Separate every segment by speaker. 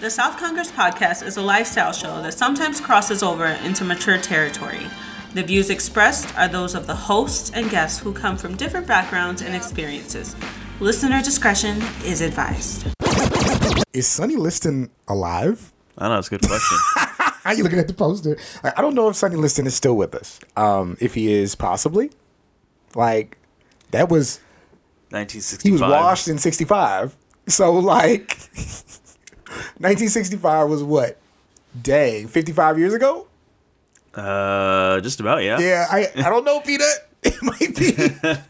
Speaker 1: The South Congress podcast is a lifestyle show that sometimes crosses over into mature territory. The views expressed are those of the hosts and guests who come from different backgrounds and experiences. Listener discretion is advised.
Speaker 2: Is Sonny Liston alive?
Speaker 3: I don't know. It's a good question.
Speaker 2: How are you looking at the poster? Like, I don't know if Sonny Liston is still with us. Um, if he is, possibly. Like, that was
Speaker 3: 1965.
Speaker 2: he was washed in '65. So like, 1965 was what? Dang, 55 years ago.
Speaker 3: Uh, just about. Yeah.
Speaker 2: Yeah, I I don't know, Peter. It might be.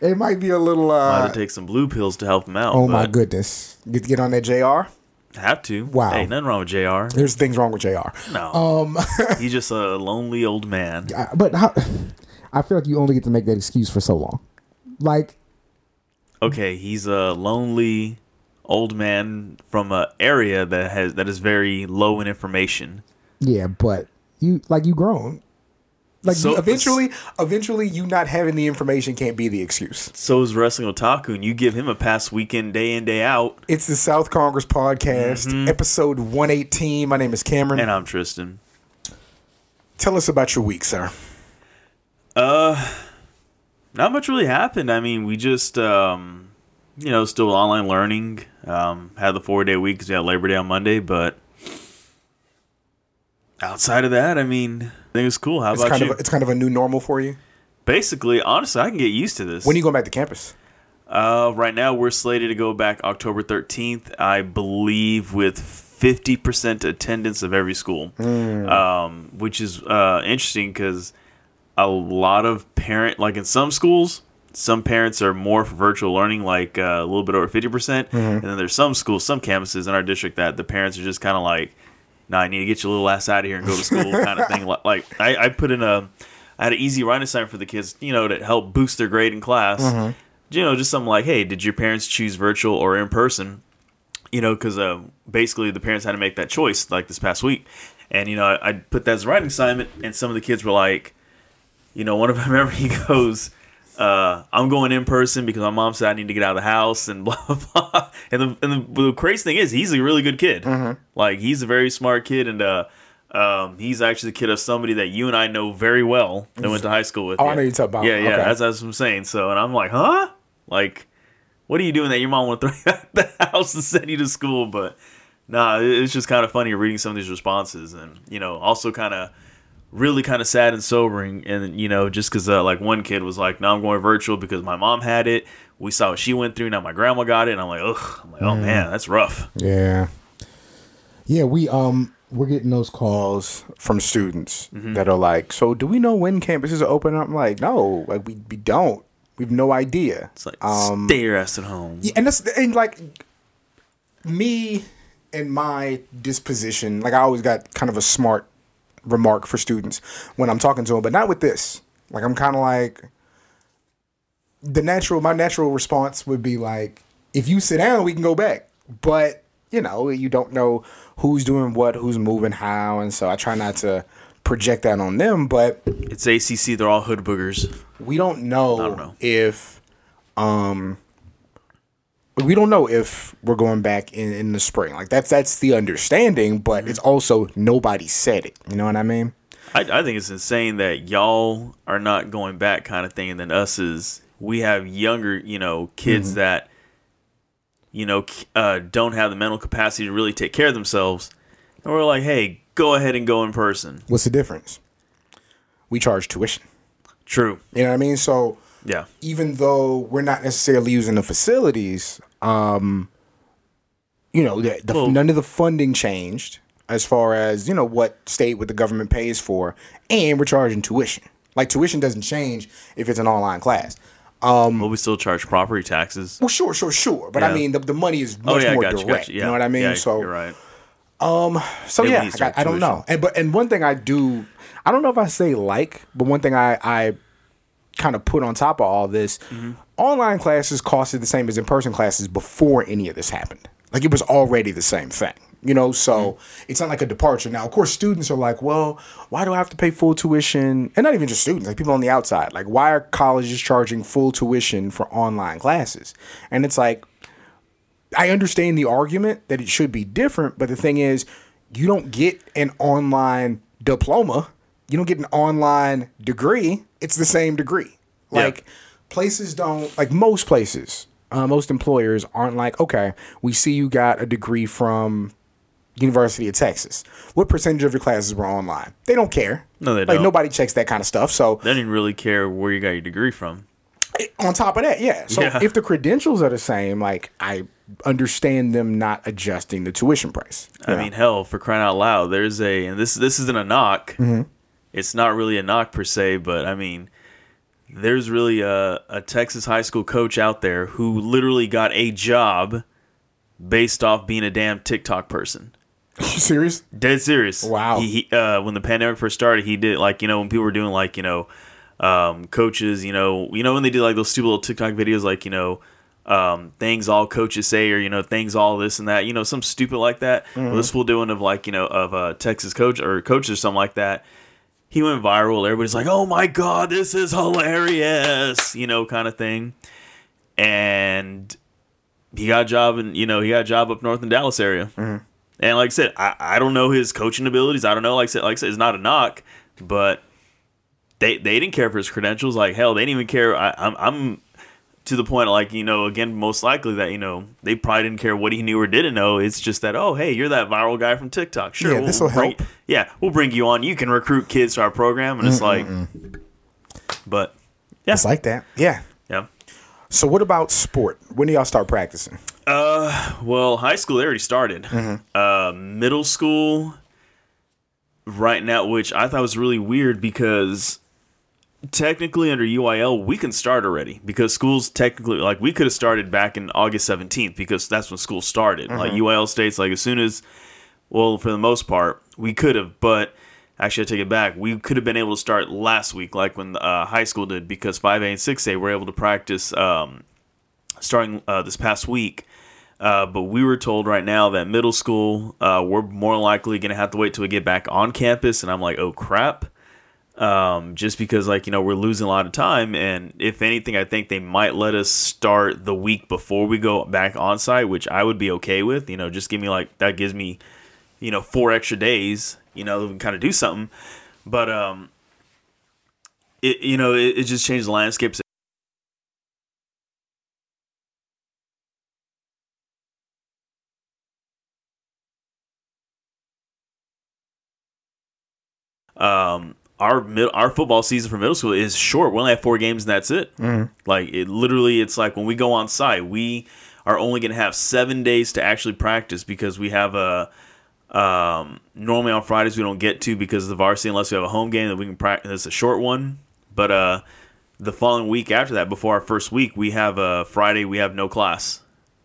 Speaker 2: it might be a little. Uh
Speaker 3: had to take some blue pills to help him out.
Speaker 2: Oh my
Speaker 3: but
Speaker 2: goodness! Get get on that Jr.
Speaker 3: Have to.
Speaker 2: Wow.
Speaker 3: Hey, nothing wrong with Jr.
Speaker 2: There's things wrong with Jr.
Speaker 3: No.
Speaker 2: Um,
Speaker 3: He's just a lonely old man.
Speaker 2: I- but how, I feel like you only get to make that excuse for so long. Like,
Speaker 3: Okay, he's a lonely old man from a area that has that is very low in information.
Speaker 2: yeah, but you like you grown. Like
Speaker 3: So-
Speaker 2: you- eventually, eventually, you not having the information can't be the excuse.
Speaker 3: So is Wrestling Otaku, and you give him a pass weekend day in day out.
Speaker 2: It's the South Congress podcast, episode one eighteen. My name is Cameron.
Speaker 3: And I'm Tristan.
Speaker 2: Tell us about your week, sir.
Speaker 3: Uh, not much really happened. I mean, we just, um, you know, still online learning. Um, had the four day week because we had Labor Day on Monday, but outside of that, I mean, I think it was cool. How
Speaker 2: It's
Speaker 3: about
Speaker 2: kind
Speaker 3: you?
Speaker 2: of it's kind of a new normal for you.
Speaker 3: Basically, honestly, I can get used to this.
Speaker 2: When are you going back to campus?
Speaker 3: Uh, right now, we're slated to go back October 13th, I believe, with 50% attendance of every school, um, which is uh, interesting because a lot of parent, like in some schools, some parents are more for virtual learning, like uh, a little bit over 50%. percent And then there's some schools, some campuses in our district that the parents are just kind of like, nah, I need to get your little ass out of here and go to school kind of thing. Like, like I, I put in a, I had an easy writing assignment for the kids, you know, to help boost their grade in class. You know, just something like, hey, did your parents choose virtual or in person? You know, because uh, basically the parents had to make that choice like this past week. And, you know, I, I put that as a writing assignment, and some of the kids were like, you know, one of them, remember, he goes, uh, I'm going in person because my mom said I need to get out of the house and blah blah blah. And the and the, the crazy thing is he's a really good kid. Like he's a very smart kid, and uh, um, he's actually the kid of somebody that you and I know very well that went to high school with.
Speaker 2: Oh,
Speaker 3: you.
Speaker 2: I know you're talking about.
Speaker 3: Yeah, yeah,
Speaker 2: Okay.
Speaker 3: that's that's what I'm saying. So, and I'm like, huh? Like, what are you doing that your mom went through the house and sent you to school? But nah, it's just kind of funny reading some of these responses, and you know, also kind of really kind of sad and sobering. And you know, just because uh, like one kid was like, "No, I'm going virtual because my mom had it. We saw what she went through. Now my grandma got it." And I'm like, "Ugh." I'm like, "Oh man, that's rough."
Speaker 2: Yeah. Yeah, we um we're getting those calls from students
Speaker 3: Mm-hmm.
Speaker 2: that are like, "So, do we know when campuses are open?" I'm like, "No, like we, we don't. We have no idea."
Speaker 3: It's like
Speaker 2: um
Speaker 3: stay your ass at home.
Speaker 2: yeah, and that's and like me and my disposition, like I always got kind of a smart remark for students when I'm talking to them, but not with this. Like I'm kind of like the natural my natural response would be like if you sit down we can go back. But, you know, you don't know who's doing what, who's moving how, and so I try not to project that on them, but
Speaker 3: It's ACC. They're all hood boogers.
Speaker 2: we don't know, I
Speaker 3: don't know.
Speaker 2: if um we don't know if we're going back in, in the spring. Like that's that's the understanding, but
Speaker 3: Mm-hmm.
Speaker 2: it's also nobody said it. You know what I mean?
Speaker 3: I, I think it's insane that y'all are not going back kind of thing, and then us is we have younger, you know, kids
Speaker 2: Mm-hmm.
Speaker 3: that, you know, uh, don't have the mental capacity to really take care of themselves, and we're like, hey, go ahead and go in person.
Speaker 2: What's the difference? We charge tuition.
Speaker 3: True.
Speaker 2: You know what I mean? So
Speaker 3: Yeah.
Speaker 2: even though we're not necessarily using the facilities, um, you know, the, the,
Speaker 3: Well-
Speaker 2: none of the funding changed as far as you know what state what the government pays for, and we're charging tuition. Like tuition doesn't change if it's an online class.
Speaker 3: But we still charge property taxes.
Speaker 2: Well, sure, sure, sure. But I mean, the, the money is
Speaker 3: Oh
Speaker 2: much
Speaker 3: yeah,
Speaker 2: more
Speaker 3: gotcha,
Speaker 2: direct.
Speaker 3: gotcha.
Speaker 2: You know what I mean?
Speaker 3: Yeah,
Speaker 2: so,
Speaker 3: you're right. Um.
Speaker 2: so
Speaker 3: At
Speaker 2: yeah, I, I don't know. And but and one thing I do, I don't know if I say like, but one thing I I kind of put on top of all this,
Speaker 3: Mm-hmm.
Speaker 2: online classes costed the same as in person classes before any of this happened. Like it was already the same thing. You know, so
Speaker 3: Mm-hmm.
Speaker 2: it's not like a departure. Now, of course, students are like, well, why do I have to pay full tuition? And not even just students, like people on the outside. Like, why are colleges charging full tuition for online classes? And it's like, I understand the argument that it should be different, but the thing is, you don't get an online diploma. You don't get an online degree. It's the same degree.
Speaker 3: Yeah.
Speaker 2: Like places don't like most places. Uh, most employers aren't like, okay, we see you got a degree from University of Texas. What percentage of your classes were online? They don't care.
Speaker 3: No, they
Speaker 2: like
Speaker 3: don't.
Speaker 2: Like nobody checks that kind of stuff. So
Speaker 3: They didn't really care where you got your degree from.
Speaker 2: on top of that, yeah. So
Speaker 3: Yeah.
Speaker 2: if the credentials are the same, like I understand them not adjusting the tuition price.
Speaker 3: I
Speaker 2: Yeah.
Speaker 3: mean, hell, for crying out loud, there's a and this this isn't a knock.
Speaker 2: Mm-hmm.
Speaker 3: It's not really a knock per se, but I mean, there's really a, a Texas high school coach out there who literally got a job based off being a damn TikTok person.
Speaker 2: serious?
Speaker 3: Dead serious.
Speaker 2: Wow.
Speaker 3: He, he uh, when the pandemic first started, he did like you know when people were doing like you know, um, coaches, you know, you know when they do like those stupid little TikTok videos, like you know, um, things all coaches say or you know things all this and that, you know, some stupid like that. Well, this fool doing of like you know of a Texas coach or coaches or something like that. He went viral. Everybody's like, "Oh my god, this is hilarious," you know, kind of thing. And he got a job and you know he got a job up north in Dallas area. Mm-hmm. And like I said, I, I don't know his coaching abilities. I don't know. Like I said, like I said, it's not a knock, but they they didn't care for his credentials. Like hell, they didn't even care. I, I'm I'm to the point like you know again most likely that you know they probably didn't care what he knew or didn't know. It's just that oh hey you're that viral guy from TikTok. Sure,
Speaker 2: Yeah, this'll
Speaker 3: bring-
Speaker 2: help.
Speaker 3: Yeah, we'll bring you on. You can recruit kids to our program, and it's like, but yeah,
Speaker 2: It's like that. Yeah.
Speaker 3: yeah.
Speaker 2: So what about sport? When do y'all start practicing?
Speaker 3: uh Well, high school they already started. Uh, middle school, right now, which I thought was really weird because technically under UIL we can start already because schools technically like we could have started back in August seventeenth because that's when school started. Like UIL states, like as soon as, well, for the most part we could have, but. Actually, I take it back. We could have been able to start last week, like when uh, high school did, because 5A and 6A were able to practice um, starting uh, this past week. Uh, but we were told right now that middle school, uh, we're more likely going to have to wait till we get back on campus. And I'm like, oh crap. Um, just because, like, you know, we're losing a lot of time. And if anything, I think they might let us start the week before we go back on site, which I would be okay with. You know, just give me, like, that gives me, you know, four extra days, you know, we can kind of do something. But, um, it, you know, it, it just changed the landscapes um, our mid- our football season for middle school is short. We only have four games and that's it. Like it literally, it's like when we go on site, we are only going to have seven days to actually practice because we have a. Um, normally on Fridays we don't get to because of the varsity unless we have a home game that we can practice. It's a short one, but uh, the following week after that, before our first week, we have a Friday. We have no class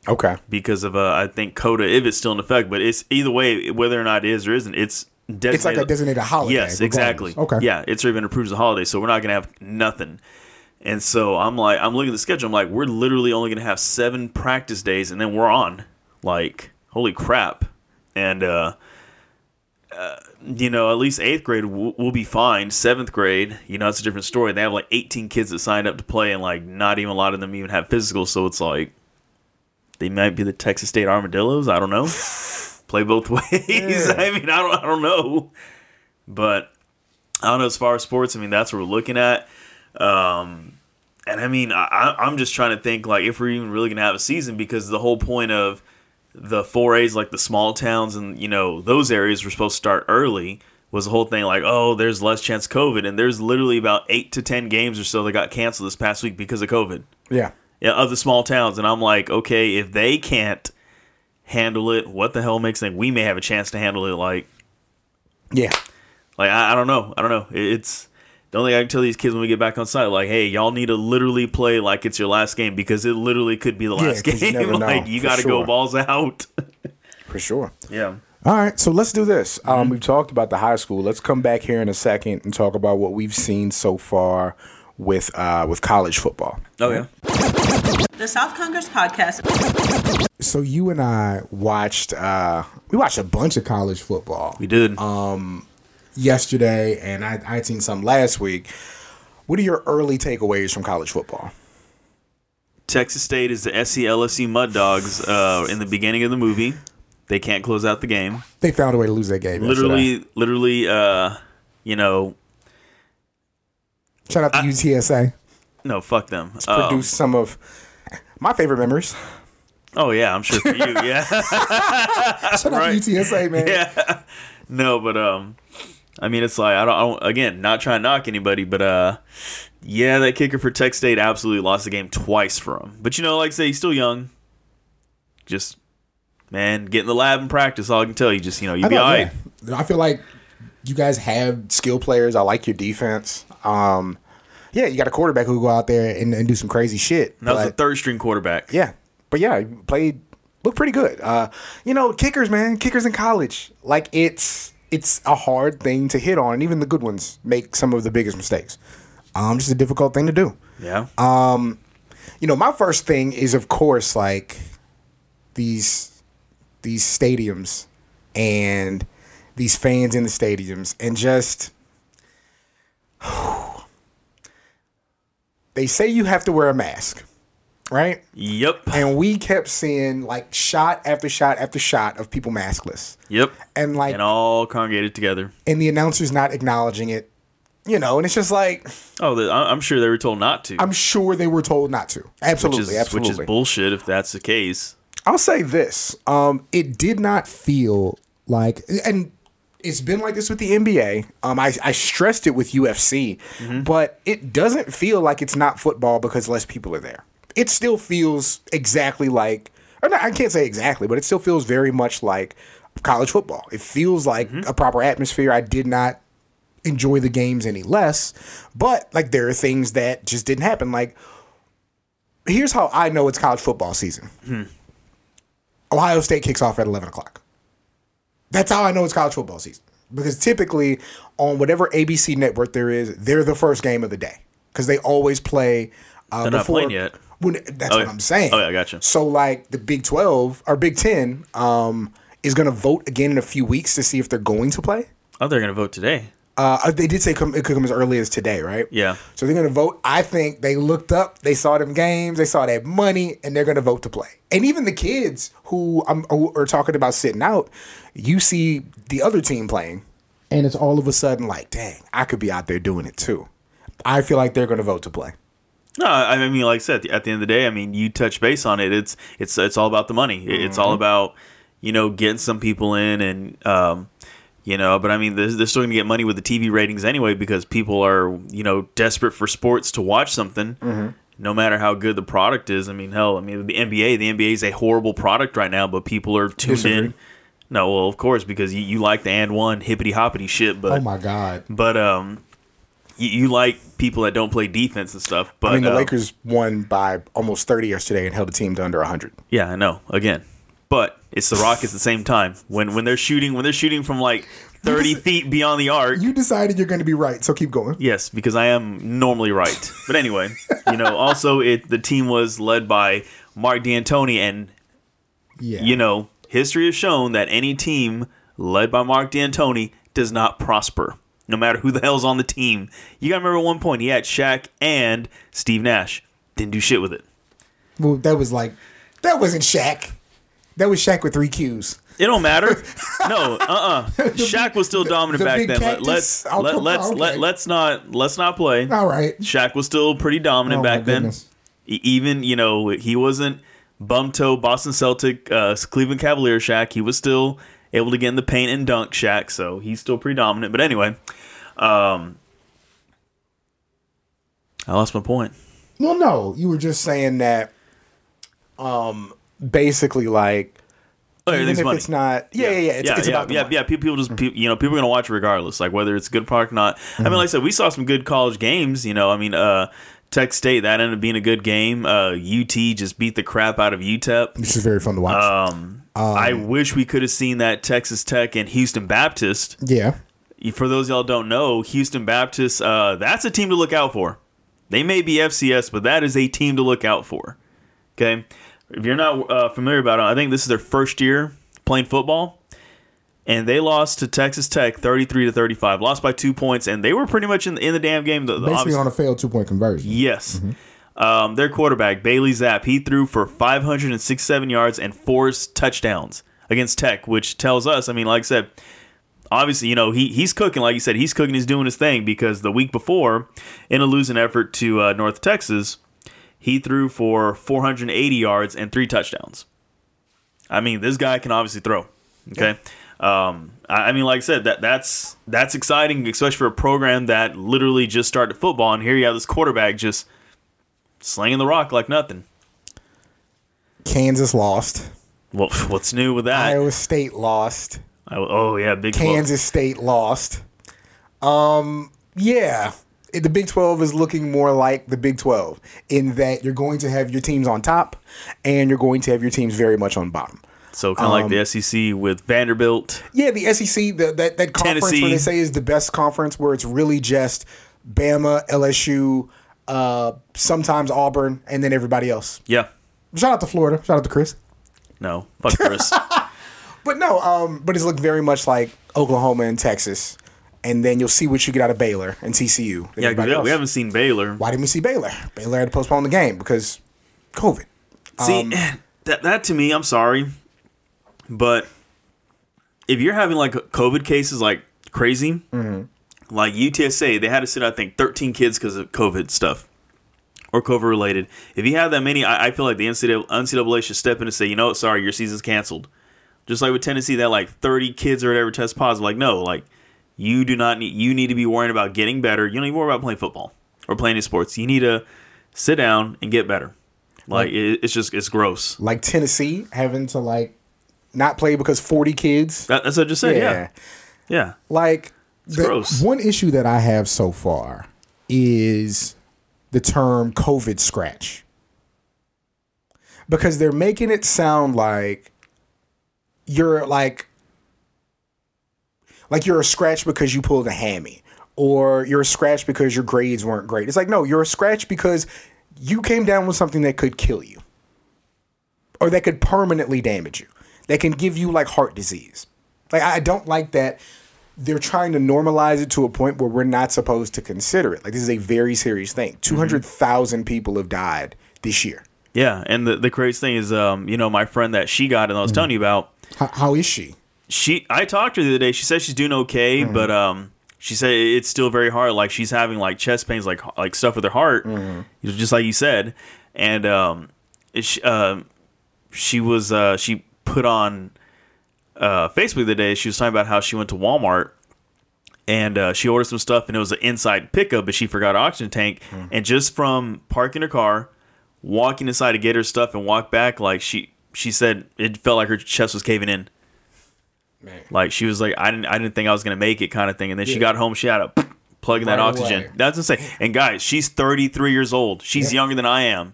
Speaker 2: Okay.
Speaker 3: because of uh, I think Coda if it's still in effect. But it's either way, whether or not it is or isn't, it's designated.
Speaker 2: It's like a designated holiday.
Speaker 3: Yes,
Speaker 2: regardless.
Speaker 3: exactly.
Speaker 2: Okay.
Speaker 3: Yeah, it's already been approved as a holiday, so we're not gonna have nothing. And so I'm like, I'm looking at the schedule. I'm like, we're literally only gonna have seven practice days, and then we're on. Like, holy crap! And uh, uh you know, at least eighth grade will will be fine. Seventh grade, you know, it's a different story. They have like 18 kids that signed up to play, and like not even a lot of them even have physicals. So it's like they might be the Texas State Armadillos. I don't know. Play both ways. I mean, I don't, I don't know. But I don't know. As far as sports, I mean, that's what we're looking at. Um, and I mean, I, I'm just trying to think like if we're even really gonna have a season because the whole point of the four A's, like the small towns and you know those areas, were supposed to start early. Was the whole thing like, oh, there's less chance of COVID, and there's literally about eight to ten games or so that got canceled this past week because of COVID
Speaker 2: Yeah.
Speaker 3: yeah, of the small towns. And I'm like, okay, if they can't handle it, what the hell makes them think we may have a chance to handle it? Like,
Speaker 2: Yeah.
Speaker 3: like I, I don't know, I don't know. It's the only thing I can tell these kids when we get back on site, like, hey, y'all need to literally play like it's your last game because it literally could be the
Speaker 2: Yeah,
Speaker 3: last
Speaker 2: you
Speaker 3: game.
Speaker 2: know,
Speaker 3: like, you got to
Speaker 2: sure.
Speaker 3: go balls out.
Speaker 2: For sure.
Speaker 3: yeah.
Speaker 2: All right, so let's do this. Um,
Speaker 3: Mm-hmm.
Speaker 2: we've talked about the high school. Let's come back here in a second and talk about what we've seen so far with uh, with college football.
Speaker 3: Oh yeah.
Speaker 1: The South Congress podcast
Speaker 2: So you and I watched uh, we watched a bunch of college football
Speaker 3: We did.
Speaker 2: Um, yesterday, and I I'd seen some last week. What are your early takeaways from college football?
Speaker 3: Texas State is the SC LSU Mud Dogs uh, in the beginning of the movie. They can't close out the game.
Speaker 2: They found a way to lose that game.
Speaker 3: Literally,
Speaker 2: yesterday.
Speaker 3: literally, uh, you know,
Speaker 2: Shout out to UTSA.
Speaker 3: no, fuck them. Um,
Speaker 2: Produced some of my favorite memories.
Speaker 3: oh yeah, I'm sure for you, yeah.
Speaker 2: Shout out
Speaker 3: Right.
Speaker 2: to UTSA, man.
Speaker 3: yeah. No, but um, I mean, it's like I don't, I don't. Again, not trying to knock anybody, but uh, yeah, that kicker for Tech State absolutely lost the game twice for him. But you know, like I say, he's still young. Just man, get in the lab and practice. All I can tell you, just you know, you'll be all right.
Speaker 2: yeah. I feel like you guys have skill players. I like your defense. Um, yeah, you got a quarterback who go out there and, and do some crazy shit.
Speaker 3: And that was the third string quarterback.
Speaker 2: Yeah, but yeah, he played looked pretty good. Uh, you know, kickers, man, kickers in college, like it's it's a hard thing to hit on, and even the good ones make some of the biggest mistakes. Um, just a difficult thing to do.
Speaker 3: Yeah.
Speaker 2: Um, You know, my first thing is of course like these these stadiums and these fans in the stadiums and just they say you have to wear a mask, right?
Speaker 3: yep.
Speaker 2: and we kept seeing like shot after shot after shot of people maskless
Speaker 3: Yep.
Speaker 2: and like
Speaker 3: And all congregated together.
Speaker 2: and the announcers not acknowledging it you know and it's just like
Speaker 3: Oh, I'm sure they were told not to.
Speaker 2: i'm sure they were told not to absolutely
Speaker 3: which is
Speaker 2: absolutely
Speaker 3: which is bullshit if that's the case.
Speaker 2: i'll say this um it did not feel like and it's been like this with the NBA. Um, I, I stressed it with UFC, mm-hmm. but it doesn't feel like it's not football because less people are there. It still feels exactly like, or not, I can't say exactly, but it still feels very much like college football. It feels like mm-hmm. a proper atmosphere. I did not enjoy the games any less, but like there are things that just didn't happen. Like, here's how I know it's college football season. Hmm. Ohio State kicks off at 11 o'clock. That's how I know it's college football season. Because typically on whatever ABC network there is, they're the first game of the day. Because they always play. Uh,
Speaker 3: They're not
Speaker 2: before,
Speaker 3: playing yet.
Speaker 2: When, that's
Speaker 3: Oh,
Speaker 2: what
Speaker 3: yeah.
Speaker 2: I'm saying.
Speaker 3: Oh, yeah, I gotcha.
Speaker 2: So like the Big 12 or Big 10 um, is going to vote again in a few weeks to see if they're going to play.
Speaker 3: Oh, they're gonna vote today.
Speaker 2: Uh, they did say come, it could come as early as today, right?
Speaker 3: Yeah.
Speaker 2: So they're going to vote. I think they looked up, they saw them games, they saw that money, and they're going to vote to play. And even the kids who, um, who are talking about sitting out, you see the other team playing, and it's all of a sudden like, dang, I could be out there doing it too. I feel like they're going to vote to play.
Speaker 3: No, I mean, like I said, at the end of the day, I mean, you touch base on it. It's it's it's all about the money. It's all about you know getting some people in and um, you know. But I mean, they're, they're still going to get money with the TV ratings anyway because people are you know desperate for sports to watch something. No matter how good the product is, I mean, hell, I mean, the NBA, the NBA is a horrible product right now, but people are tuned
Speaker 2: Disagree.
Speaker 3: in. No, well, of course, because you, you like the and one hippity hoppity shit, but
Speaker 2: Oh my God.
Speaker 3: but um, you, you like people that don't play defense and stuff. But
Speaker 2: I mean, the
Speaker 3: uh,
Speaker 2: Lakers won by almost 30 yesterday and held a team to under 100.
Speaker 3: Yeah, I know. Again, but it's the Rockets at the same time. When when they're shooting when they're shooting from like thirty feet beyond the arc.
Speaker 2: You decided you're going to be right, so keep going.
Speaker 3: Yes, because I am normally right. But anyway, you know, also it the team was led by Mark D'Antoni, and
Speaker 2: Yeah.
Speaker 3: you know, history has shown that any team led by Mark D'Antoni does not prosper. No matter who the hell's on the team. You gotta remember one point he had Shaq and Steve Nash. Didn't do shit with it.
Speaker 2: Well, that was like, that wasn't Shaq. That was Shaq with three Qs.
Speaker 3: It don't matter. No, uh, uh Shaq was still dominant
Speaker 2: the
Speaker 3: back then.
Speaker 2: Cactus?
Speaker 3: let's
Speaker 2: Oh,
Speaker 3: let, let's
Speaker 2: on,
Speaker 3: let, let's not let's not play.
Speaker 2: All right.
Speaker 3: Shaq was still pretty dominant
Speaker 2: Oh,
Speaker 3: back then. Even you know he wasn't bum toe Boston Celtic, uh, Cleveland Cavalier Shaq. He was still able to get in the paint and dunk Shaq, so he's still pretty dominant. But anyway, um, I lost my point.
Speaker 2: Well, no, you were just saying that. Um, basically, like
Speaker 3: Oh,
Speaker 2: even if
Speaker 3: money.
Speaker 2: it's not, yeah, yeah, yeah, it's,
Speaker 3: yeah,
Speaker 2: it's
Speaker 3: yeah,
Speaker 2: about
Speaker 3: yeah, yeah. People, people just, you know, people are gonna watch regardless, like whether it's a good product or not. I mean, like I said, we saw some good college games. You know, I mean, uh, Tech State that ended up being a good game. Uh, UT just beat the crap out of UTEP.
Speaker 2: This is very fun to watch.
Speaker 3: Um, I wish we could have seen that Texas Tech and Houston Baptist.
Speaker 2: yeah,
Speaker 3: For those y'all don't know, Houston Baptist, uh, that's a team to look out for. They may be FCS, but that is a team to look out for. Okay, if you're not uh, familiar about it, I think this is their first year playing football, and they lost to Texas Tech 33 to 35. Lost by two points, and they were pretty much in, the, in the damn game. The, the
Speaker 2: basically on a failed two point conversion.
Speaker 3: Yes. Um, their quarterback Bailey Zappe he threw for 567 yards and four touchdowns against Tech, which tells us. I mean, like I said, obviously, you know he he's cooking. Like you said, he's cooking. He's doing his thing because the week before, in a losing effort to uh, North Texas, he threw for 480 yards and three touchdowns. I mean, this guy can obviously throw. Okay. Um, I, I mean, like I said, that that's that's exciting, especially for a program that literally just started football, and here you have this quarterback just slinging the rock like nothing.
Speaker 2: Kansas lost.
Speaker 3: Well, what's new with that?
Speaker 2: Iowa State lost.
Speaker 3: I- oh yeah, big.
Speaker 2: Kansas State lost. Um, yeah, the Big 12 is looking more like the Big 12 in that you're going to have your teams on top and you're going to have your teams very much on bottom.
Speaker 3: So kind of like the SEC with Vanderbilt.
Speaker 2: Yeah, the SEC, the, that that conference
Speaker 3: Tennessee.
Speaker 2: where they say is the best conference, where it's really just Bama, LSU, uh, sometimes Auburn, and then everybody else.
Speaker 3: Yeah.
Speaker 2: Shout out to Florida. Shout out to Chris.
Speaker 3: No, fuck Chris.
Speaker 2: But no, um, but it's looked very much like Oklahoma and Texas, and then you'll see what you get out of Baylor and TCU. and
Speaker 3: yeah, we,
Speaker 2: else.
Speaker 3: we haven't seen Baylor.
Speaker 2: Why didn't we see Baylor? Baylor had to postpone the game because COVID.
Speaker 3: See,
Speaker 2: Um,
Speaker 3: that that to me, I'm sorry, but if you're having like COVID cases like crazy,
Speaker 2: Mm-hmm.
Speaker 3: like UTSA, they had to sit I think 13 kids because of COVID stuff or COVID related. If you have that many, I, I feel like the NCAA, NCAA should step in and say, you know what, sorry, your season's canceled. Just like with Tennessee, that like 30 kids or whatever test positive. Like, no, like you do not need. You need to be worrying about getting better. You don't need to worry about playing football or playing any sports. You need to sit down and get better. Like it, it's just it's gross.
Speaker 2: like Tennessee having to like not play because forty kids.
Speaker 3: That, that's what I just said. Yeah, yeah.
Speaker 2: Like the,
Speaker 3: gross.
Speaker 2: one issue that I have so far is the term COVID scratch. Because they're making it sound like you're like like you're a scratch because you pulled a hammy or you're a scratch because your grades weren't great. It's like no, you're a scratch because you came down with something that could kill you or that could permanently damage you. That can give you like heart disease. Like I don't like that they're trying to normalize it to a point where we're not supposed to consider it. Like this is a very serious thing. 200,000 people have died this year.
Speaker 3: Yeah, and the the craziest thing is, um, you know, my friend that she got and I was telling you about,
Speaker 2: How, how is she?
Speaker 3: She I talked to her the other day. She said she's doing okay, but um, she said it's still very hard. Like she's having like chest pains, like like stuff with her heart, just like you said. And um, it, sh- um, she was uh, she put on uh, Facebook the day. She was talking about how she went to Walmart and uh, she ordered some stuff, and it was an inside pickup, but she forgot oxygen tank. And just from parking her car, walking inside to get her stuff, and walk back, like she she said, it felt like her chest was caving in.
Speaker 2: Man.
Speaker 3: Like she was like, I didn't I didn't think I was gonna make it, kind of thing. And then she got home, she had a plug in that oxygen.
Speaker 2: away.
Speaker 3: That's insane. And guys, she's 33 years old. She's
Speaker 2: Yeah.
Speaker 3: younger than I am.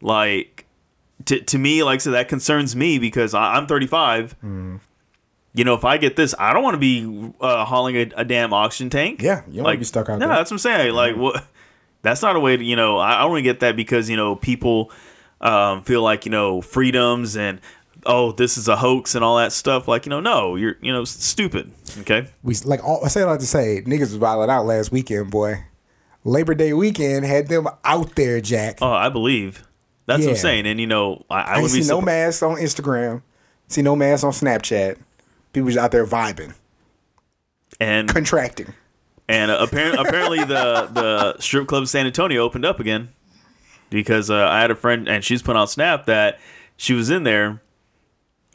Speaker 3: Like to to me, like so that concerns me because I, I'm 35.
Speaker 2: Mm-hmm.
Speaker 3: You know, if I get this, I don't want to be uh, hauling a, a damn oxygen tank.
Speaker 2: Yeah, you don't wanna be stuck out
Speaker 3: no,
Speaker 2: there.
Speaker 3: that's what I'm saying. Like, what? That's not a way to, you know. I, I get that because you know people um, feel like you know freedoms and oh this is a hoax and all that stuff. Like you know, no, you're you know stupid. Okay,
Speaker 2: We like all, I say like to say niggas was wilding out last weekend, boy. Labor Day weekend had them out there, Jack.
Speaker 3: oh I believe that's what I'm saying. And you know, I, I,
Speaker 2: I
Speaker 3: would be
Speaker 2: see no masks on Instagram. See no masks on Snapchat. People just out there vibing,
Speaker 3: and
Speaker 2: contracting.
Speaker 3: And uh, apparently, apparently the the strip club in San Antonio opened up again because uh, I had a friend and she's put on Snap that she was in there,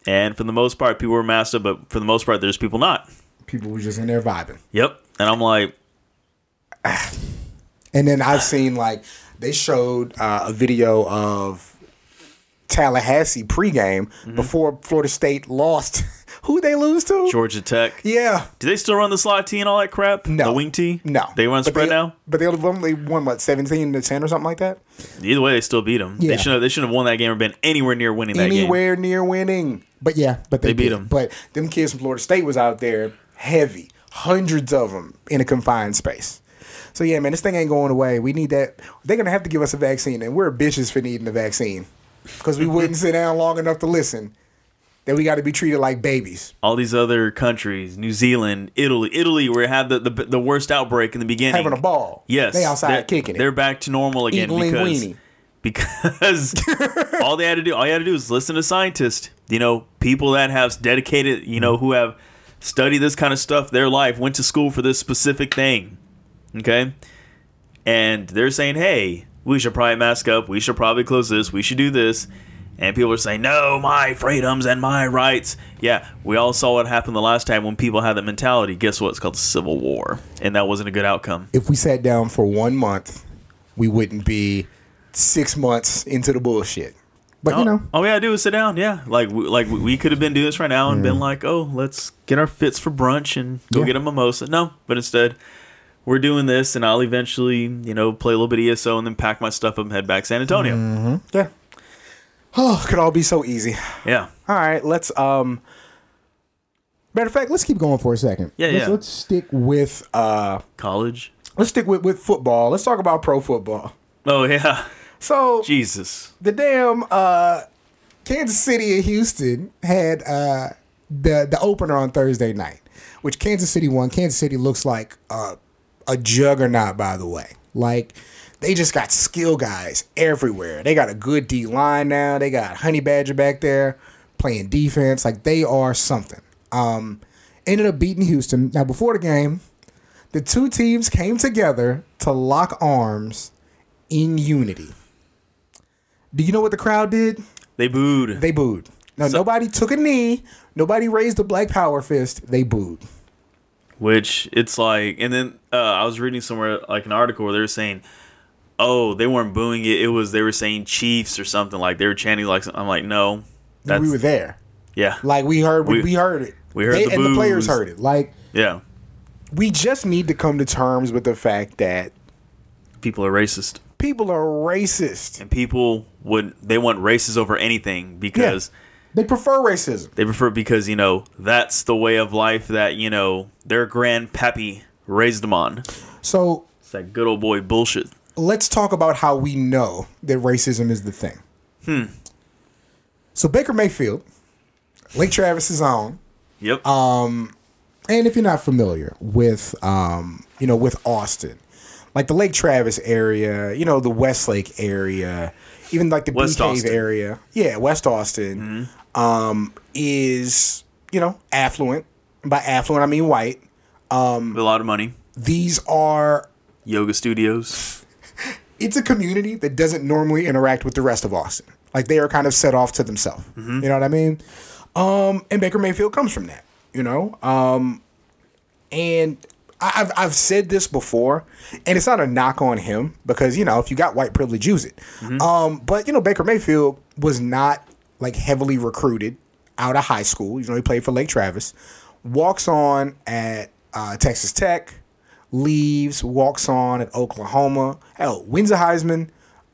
Speaker 3: and for the most part, people were masked up, but for the most part, there's people not.
Speaker 2: People were just in there vibing.
Speaker 3: Yep, and I'm like,
Speaker 2: And then I've seen like they showed uh, a video of Tallahassee pregame
Speaker 3: Mm-hmm.
Speaker 2: before Florida State lost. Who they lose to?
Speaker 3: Georgia Tech.
Speaker 2: Yeah.
Speaker 3: Do they still run the slot T and all that crap?
Speaker 2: No.
Speaker 3: the wing tee.
Speaker 2: No.
Speaker 3: they run
Speaker 2: But
Speaker 3: spread
Speaker 2: they-
Speaker 3: now.
Speaker 2: But they only won what seventeen to ten or something like that.
Speaker 3: Either way, they still beat them.
Speaker 2: Yeah.
Speaker 3: They should have. They should have won that game or been anywhere near winning that game.
Speaker 2: Anywhere near winning. But yeah, but they,
Speaker 3: They beat them.
Speaker 2: But them kids from Florida State was out there heavy, hundreds of them in a confined space. So yeah, man, this thing ain't going away. We need that. They're gonna have to give us a vaccine, and we're bitches for needing a vaccine because we wouldn't sit down long enough to listen. That we got to be treated like babies.
Speaker 3: all these other countries, New Zealand, Italy, Italy, where it had the, the the worst outbreak in the beginning,
Speaker 2: Having a ball.
Speaker 3: Yes,
Speaker 2: They outside
Speaker 3: they're-
Speaker 2: kicking it.
Speaker 3: They're back to normal again
Speaker 2: Eating
Speaker 3: because because all they had to do, all you had to do is listen to scientists. You know, people that have dedicated, you know, who have studied this kind of stuff their life, went to school for this specific thing. Okay, and they're saying, hey, we should probably mask up. We should probably close this. We should do this. And people are saying, no, my freedoms and my rights. Yeah, we all saw what happened the last time when people had that mentality. Guess what? It's called the Civil War. And that wasn't a good outcome.
Speaker 2: If we sat down for one month, we wouldn't be six months into the bullshit. But you know,
Speaker 3: all we gotta do is sit down. Yeah, like we, like we- we could have been doing this right now and been like, oh, let's get our fits for brunch and go
Speaker 2: Yeah.
Speaker 3: get a mimosa. No, but instead, we're doing this, and I'll eventually, you know, play a little bit of ESO and then pack my stuff up and head back to San Antonio. Mm-hmm.
Speaker 2: yeah. Oh, could all be so easy.
Speaker 3: Yeah,
Speaker 2: All right, let's um. Matter of fact, let's
Speaker 4: keep going for a second.
Speaker 3: Yeah,
Speaker 4: let's,
Speaker 3: yeah.
Speaker 4: Let's stick
Speaker 2: with uh,
Speaker 3: college.
Speaker 2: let's stick with with football. Let's talk about pro football.
Speaker 3: Oh yeah,
Speaker 2: So
Speaker 3: Jesus.
Speaker 2: the damn uh, Kansas City and Houston had uh, the the opener on Thursday night, which Kansas City won. Kansas City looks like a, a juggernaut, by the way. Like they just got skill guys everywhere. They got a good D line now. They got Honey Badger back there playing defense. Like they are something. Um, ended up beating Houston. Now before the game, the two teams came together to lock arms in unity. Do you know what the crowd did?
Speaker 3: They booed.
Speaker 2: They booed. No,
Speaker 3: So-
Speaker 2: nobody took a knee. Nobody raised the black power fist. They booed.
Speaker 3: Which it's like, and then uh, I was reading somewhere like an article where they were saying, "Oh, they weren't booing it. It was they were saying Chiefs or something like they were chanting like." I'm like, no,
Speaker 2: we were there.
Speaker 3: yeah,
Speaker 2: Like we heard, we,
Speaker 3: We-
Speaker 2: heard it.
Speaker 3: we heard
Speaker 2: They-
Speaker 3: the
Speaker 2: and the players heard it. Like
Speaker 3: yeah.
Speaker 2: we just need to come to terms with the fact that
Speaker 3: People are racist.
Speaker 2: people are racist.
Speaker 3: and people would they want races over anything because
Speaker 2: They prefer racism.
Speaker 3: they prefer because you know that's the way of life that you know their grandpappy raised them on.
Speaker 2: So
Speaker 3: It's that good old boy bullshit.
Speaker 2: Let's talk about how we know that racism is the thing. Hmm. So Baker Mayfield, Lake Travis's own,
Speaker 3: Yep.
Speaker 2: Um, and if you're not familiar with um, you know, with Austin, like the Lake Travis area, you know, the Westlake area, even like the
Speaker 3: West
Speaker 2: Bee Cave area, yeah, West Austin, um, is you know affluent. By affluent, I mean white.
Speaker 3: With a lot of money.
Speaker 2: These are
Speaker 3: Yoga studios.
Speaker 2: It's a community that doesn't normally interact with the rest of Austin. Like they are kind of set off to themselves. You know what I mean? Um, and Baker Mayfield comes from that. You know, um, and I've I've said this before, and it's not a knock on him because you know if you got white privilege, use it. Um, but you know Baker Mayfield was not like heavily recruited out of high school. You know he played for Lake Travis, walks on at uh, Texas Tech, leaves, walks on at Oklahoma. Hell, wins a Heisman.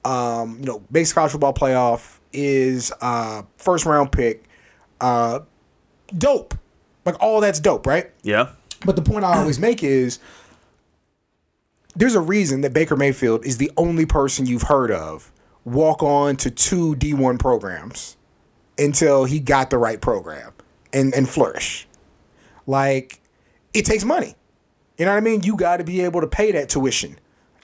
Speaker 2: Um, you know, makes college football playoff. Is uh, first round pick. Uh, dope. Like all that's dope, right?
Speaker 3: Yeah.
Speaker 2: But the point I always make is there's a reason that Baker Mayfield is the only person you've heard of walk on to two D1 programs until he got the right program and, and flourish. Like, it takes money. You know what I mean? You got to be able to pay that tuition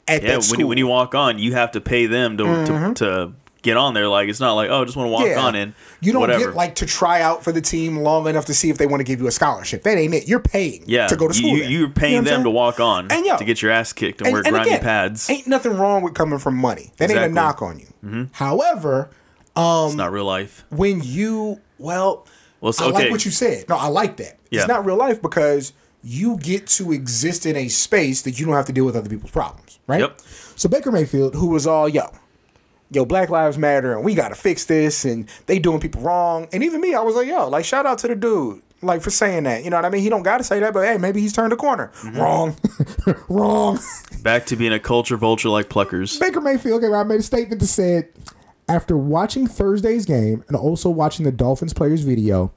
Speaker 2: at
Speaker 3: Yeah.
Speaker 2: that
Speaker 3: When
Speaker 2: school.
Speaker 3: you, when you walk on, you have to pay them to to, mm-hmm. to get on there. Like it's not like oh, I just want to walk on in.
Speaker 2: You don't
Speaker 3: whatever.
Speaker 2: get like to try out for the team long enough to see if they want to give you a scholarship. That ain't it. You're paying
Speaker 3: yeah
Speaker 2: to go to school.
Speaker 3: You, you're paying
Speaker 2: You know
Speaker 3: them to walk on
Speaker 2: And yo,
Speaker 3: to get your ass kicked and,
Speaker 2: And-
Speaker 3: wear
Speaker 2: and
Speaker 3: grimy
Speaker 2: again,
Speaker 3: pads.
Speaker 2: Ain't nothing wrong with coming from money. That ain't a knock on you. Mm-hmm. However,
Speaker 3: it's um, not real life.
Speaker 2: when you well,
Speaker 3: Well, it's
Speaker 2: I like what you said. No, I like that.
Speaker 3: Yeah.
Speaker 2: It's not real life because you get to exist in a space that you don't have to deal with other people's problems, right?
Speaker 3: Yep.
Speaker 2: So Baker Mayfield, who was all yo, yo, Black Lives Matter, and we got to fix this, and they doing people wrong, and even me, I was like, yo, like shout out to the dude, like for saying that. You know what I mean? He don't got to say that, but hey, maybe he's turned a corner.
Speaker 3: Mm-hmm.
Speaker 2: Wrong, wrong.
Speaker 3: Back to being a culture vulture like pluckers.
Speaker 4: Baker Mayfield came out made a statement that said, after watching Thursday's game and also watching the Dolphins players video,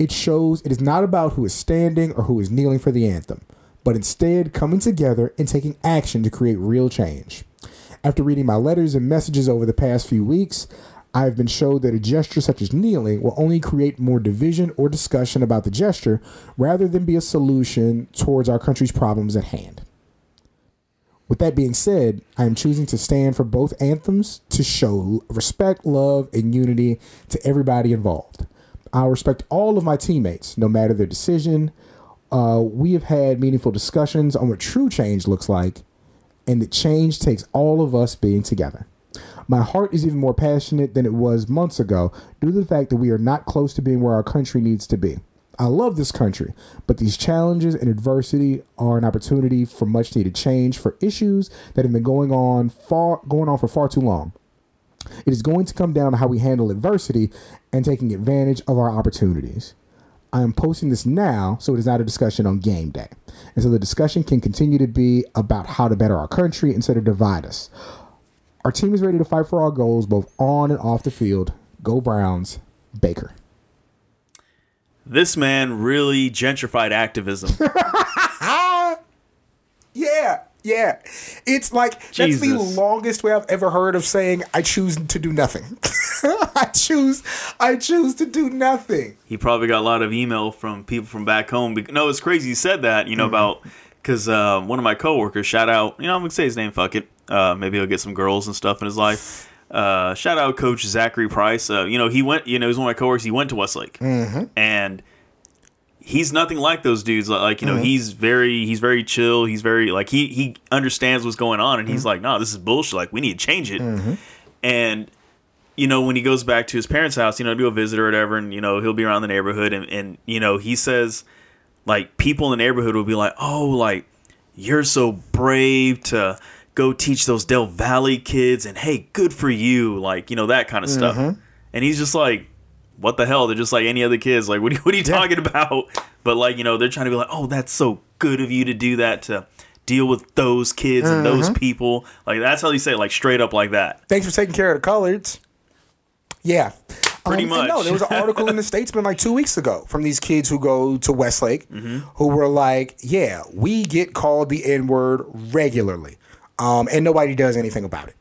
Speaker 4: it shows it is not about who is standing or who is kneeling for the anthem, but instead coming together and taking action to create real change. After reading my letters and messages over the past few weeks, I have been showed that a gesture such as kneeling will only create more division or discussion about the gesture rather than be a solution towards our country's problems at hand. With that being said, I am choosing to stand for both anthems to show respect, love, and unity to everybody involved. I respect all of my teammates, no matter their decision. Uh, we have had meaningful discussions on what true change looks like, and that change takes all of us being together. My heart is even more passionate than it was months ago due to the fact that we are not close to being where our country needs to be. I love this country, but these challenges and adversity are an opportunity for much needed change for issues that have been going on far going on for far too long. It is going to come down to how we handle adversity and taking advantage of our opportunities. I am posting this now so it is not a discussion on game day. And so the discussion can continue to be about how to better our country instead of divide us. Our team is ready to fight for our goals both on and off the field. Go Browns, Baker.
Speaker 3: This man really gentrified activism.
Speaker 2: Yeah, yeah. It's like that's the longest way I've ever heard of saying I choose to do nothing. I choose I choose to do nothing.
Speaker 3: he probably got a lot of email from people from back home. Bec- No, it's crazy. He said that, you know,
Speaker 2: Mm-hmm.
Speaker 3: about because uh, one of my coworkers, shout out, you know, I'm gonna say his name. Fuck it. Uh, maybe he'll get some girls and stuff in his life. Uh, shout out Coach Zachary Price. Uh, you know, he went. You know, he's one of my coworkers. He went to Westlake,
Speaker 2: Mm-hmm.
Speaker 3: and he's nothing like those dudes. Like, Like, you know,
Speaker 2: Mm-hmm.
Speaker 3: he's very, he's very chill. He's very like he he understands what's going on, and he's mm-hmm. like, no, this is bullshit. Like, we need to change it. Mm-hmm. And you know, when he goes back to his parents' house, you know, do a visit or whatever, and you know, he'll be around the neighborhood, and, and you know, he says, like, people in the neighborhood will be like, oh, like, you're so brave to go teach those Del Valle kids, and hey, good for you, like, you know, that kind of stuff. Mm-hmm. And he's just like, what the hell? They're just like any other kids. Like, what are you, what are you talking about? But like, you know, they're trying to be like, oh, that's so good of you to do that to deal with those kids and those people. Like, that's how they say it, like straight up like that.
Speaker 2: Thanks for taking care of the coloreds. Yeah.
Speaker 3: Pretty
Speaker 2: and
Speaker 3: much.
Speaker 2: No, there was an article in the Statesman like two weeks ago from these kids who go to Westlake
Speaker 3: Mm-hmm.
Speaker 2: who were like, yeah, we get called the N word regularly. Um, and nobody does anything about it.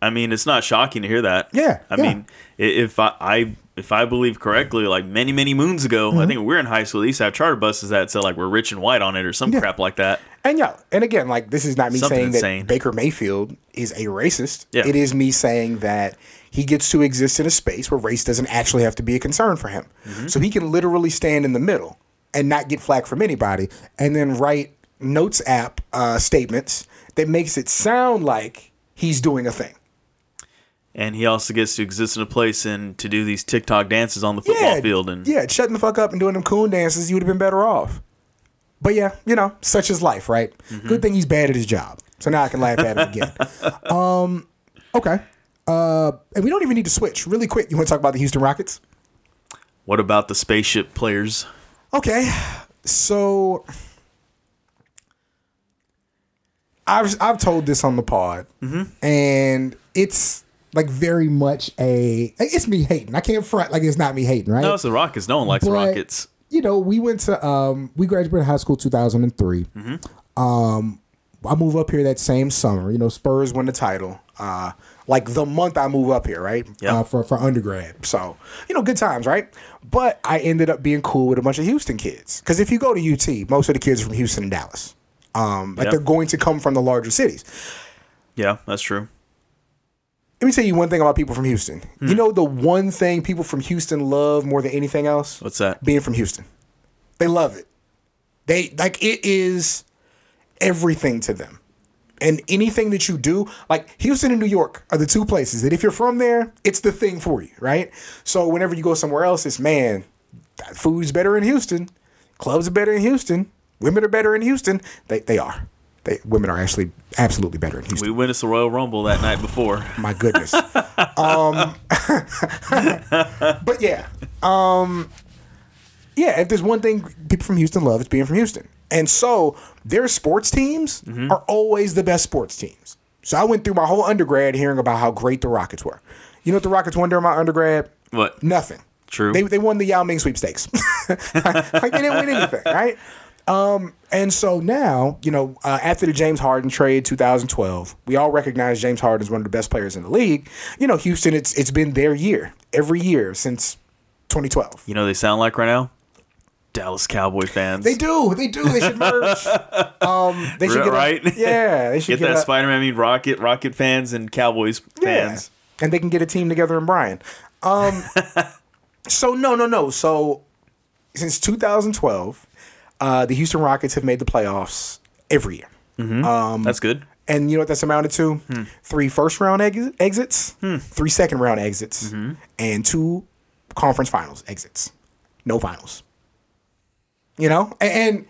Speaker 3: I mean, it's not shocking to hear that.
Speaker 2: Yeah,
Speaker 3: I
Speaker 2: yeah.
Speaker 3: mean, if I, I if I believe correctly, like many many moons ago,
Speaker 2: Mm-hmm.
Speaker 3: I think we we're in high school. They used to have charter buses that said like we're rich and white on it or some
Speaker 2: Yeah.
Speaker 3: crap like that.
Speaker 2: And yeah, and again, like this is not me
Speaker 3: Something
Speaker 2: saying
Speaker 3: insane.
Speaker 2: that Baker Mayfield is a racist.
Speaker 3: Yeah.
Speaker 2: It is me saying that he gets to exist in a space where race doesn't actually have to be a concern for him.
Speaker 3: Mm-hmm.
Speaker 2: So he can literally stand in the middle and not get flack from anybody, and then write notes app uh, statements that makes it sound like he's doing a thing.
Speaker 3: And he also gets to exist in a place and to do these TikTok dances on the football
Speaker 2: yeah,
Speaker 3: field. And
Speaker 2: yeah, shutting the fuck up and doing them coon dances, you would have been better off. But yeah, you know, such is life, right?
Speaker 3: Mm-hmm.
Speaker 2: Good thing he's bad at his job, so now I can laugh at him again. um, okay, uh, and we don't even need to switch. Really quick, you want to talk about the Houston Rockets?
Speaker 3: what about the spaceship players?
Speaker 2: Okay, so I've I've told this on the pod, and it's like very much a it's me hating. I can't front like it's not me hating, right?
Speaker 3: No, it's the Rockets. No one likes the
Speaker 4: But,
Speaker 3: Rockets.
Speaker 4: You know, we went to um we graduated high school 2003.
Speaker 3: Mm-hmm.
Speaker 4: Um I moved up here that same summer. You know,
Speaker 2: Spurs win the title. Uh, like the month I move up here, right?
Speaker 3: Yeah.
Speaker 4: uh, for for undergrad.
Speaker 2: So, you know, good times, right? But I ended up being cool with a bunch of Houston kids. Because if you go to UT, most of the kids are from Houston and Dallas. Um, like
Speaker 3: Yep.
Speaker 2: they're going to come from the larger cities.
Speaker 3: Yeah, that's true.
Speaker 2: Let me tell you one thing about people from Houston.
Speaker 3: Hmm.
Speaker 2: You know the one thing people from Houston love more than anything else?
Speaker 3: What's that?
Speaker 2: Being from Houston. They love it. They like it is everything to them. And anything that you do, like Houston and New York are the two places that if you're from there, it's the thing for you, right? So whenever you go somewhere else, it's man, that food's better in Houston, clubs are better in Houston, women are better in Houston. They they are. They women are actually absolutely better in Houston.
Speaker 3: We witnessed the Royal Rumble that night before.
Speaker 2: My goodness. um, but yeah, um, yeah. If there's one thing people from Houston love, it's being from Houston, and so their sports teams are always the best sports teams. So I went through my whole undergrad hearing about how great the Rockets were. You know what the Rockets won during my undergrad?
Speaker 3: What?
Speaker 2: Nothing.
Speaker 3: True.
Speaker 2: They, they won the Yao Ming sweepstakes. like they didn't win anything, right? And so now, you know, uh, after the James Harden trade 2012, we all recognize James Harden is one of the best players in the league. You know, Houston, it's it's been their year every year since 2012.
Speaker 3: You know what they sound like right now? Dallas Cowboy fans.
Speaker 2: They do, they do. They should merge. um, they should get a-
Speaker 3: Right?
Speaker 2: yeah, they should
Speaker 3: Get
Speaker 2: get,
Speaker 3: that
Speaker 2: a-
Speaker 3: Spider Man, I mean Rocket, Rocket fans and Cowboys fans, Yeah.
Speaker 2: and they can get a team together And Brian. Um, so no, no, no. So since 2012, uh, the Houston Rockets have made the playoffs every year.
Speaker 3: That's good.
Speaker 2: And you know what that's amounted to?
Speaker 3: Hmm.
Speaker 2: Three first round ex- exits, three second round exits,
Speaker 3: Mm-hmm.
Speaker 2: and two conference finals exits. No finals. You know? A- And,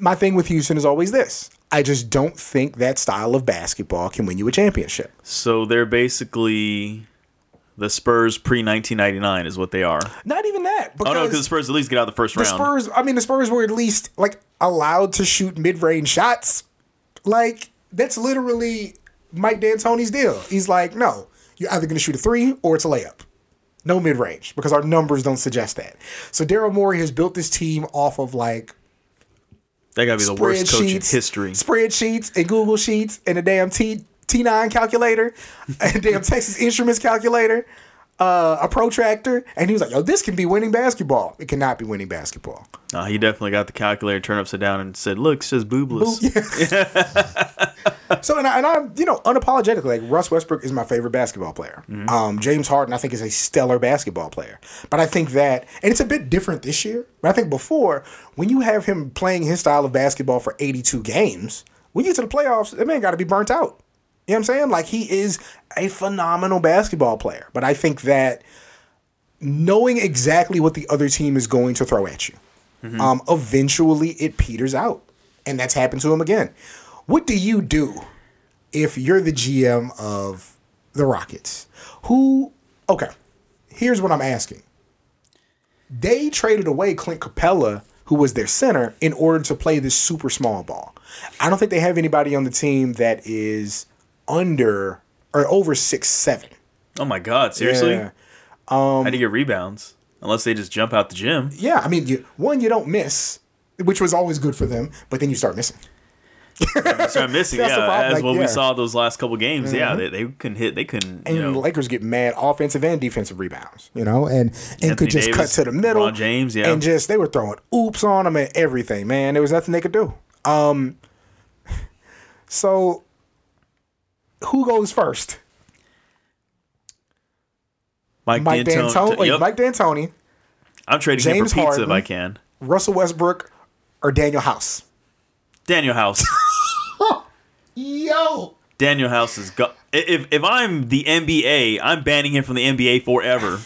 Speaker 2: my thing with Houston is always this I just don't think that style of basketball can win you a championship.
Speaker 3: So they're basically the Spurs pre 1999 is what they are.
Speaker 2: Not even that. Because
Speaker 3: Oh no, because the Spurs at least get out of the first
Speaker 2: the
Speaker 3: round.
Speaker 2: Spurs, I mean, the Spurs were at least like allowed to shoot mid range shots. Like, that's literally Mike D'Antoni's deal. He's like, no, you're either going to shoot a three or it's a layup. No mid range because our numbers don't suggest that. So Daryl Morey has built this team off of like
Speaker 3: They gotta be the worst coach in history.
Speaker 2: spreadsheets and Google Sheets and a damn T T9 calculator, a damn Texas Instruments calculator, uh, a protractor, and he was like, "Yo, this can be winning basketball. It cannot be winning basketball."
Speaker 3: Uh, he definitely got the calculator turned upside down and said, "Look, it says boobless."
Speaker 2: So and, I, and I'm you know unapologetically like Russ Westbrook is my favorite basketball player.
Speaker 3: Mm-hmm.
Speaker 2: Um, James Harden I think is a stellar basketball player, but I think that and it's a bit different this year. But I think before when you have him playing his style of basketball for 82 games, when you get to the playoffs, that man got to be burnt out. You know what I'm saying? Like he is a phenomenal basketball player, but I think that knowing exactly what the other team is going to throw at you, um, eventually it peters out, and that's happened to him again. What do you do if you're the GM of the Rockets? Who? Okay, here's what I'm asking. They traded away Clint Capela, who was their center, in order to play this super small ball. I don't think they have anybody on the team that is under or over six seven.
Speaker 3: Oh my god, seriously?
Speaker 2: Yeah.
Speaker 3: How do you get rebounds? Unless they just jump out the gym.
Speaker 2: Yeah, I mean, you, one you don't miss, which was always good for them, but then you start missing.
Speaker 3: I'm missing,
Speaker 2: That's
Speaker 3: yeah. As
Speaker 2: like,
Speaker 3: what
Speaker 2: yeah.
Speaker 3: we saw those last couple games, yeah, they, they couldn't hit. They couldn't.
Speaker 2: And
Speaker 3: You know,
Speaker 2: the Lakers get mad offensive and defensive rebounds, you know, and and
Speaker 3: Anthony
Speaker 2: could just
Speaker 3: Davis,
Speaker 2: cut to the middle.
Speaker 3: LeBron James, yeah.
Speaker 2: and just they were throwing oops on them and everything. Man, there was nothing they could do. Um, so who goes first?
Speaker 3: Mike,
Speaker 2: Mike
Speaker 3: D'Antoni.
Speaker 2: D'Antoni. wait,
Speaker 3: Yep.
Speaker 2: Mike D'Antoni,
Speaker 3: I'm trading him
Speaker 2: James
Speaker 3: for pizza if I can.
Speaker 2: Russell Westbrook, or Daniel House?
Speaker 3: Daniel House.
Speaker 2: Yo,
Speaker 3: Daniel House is go- if if I'm the NBA, I'm banning him from the NBA forever.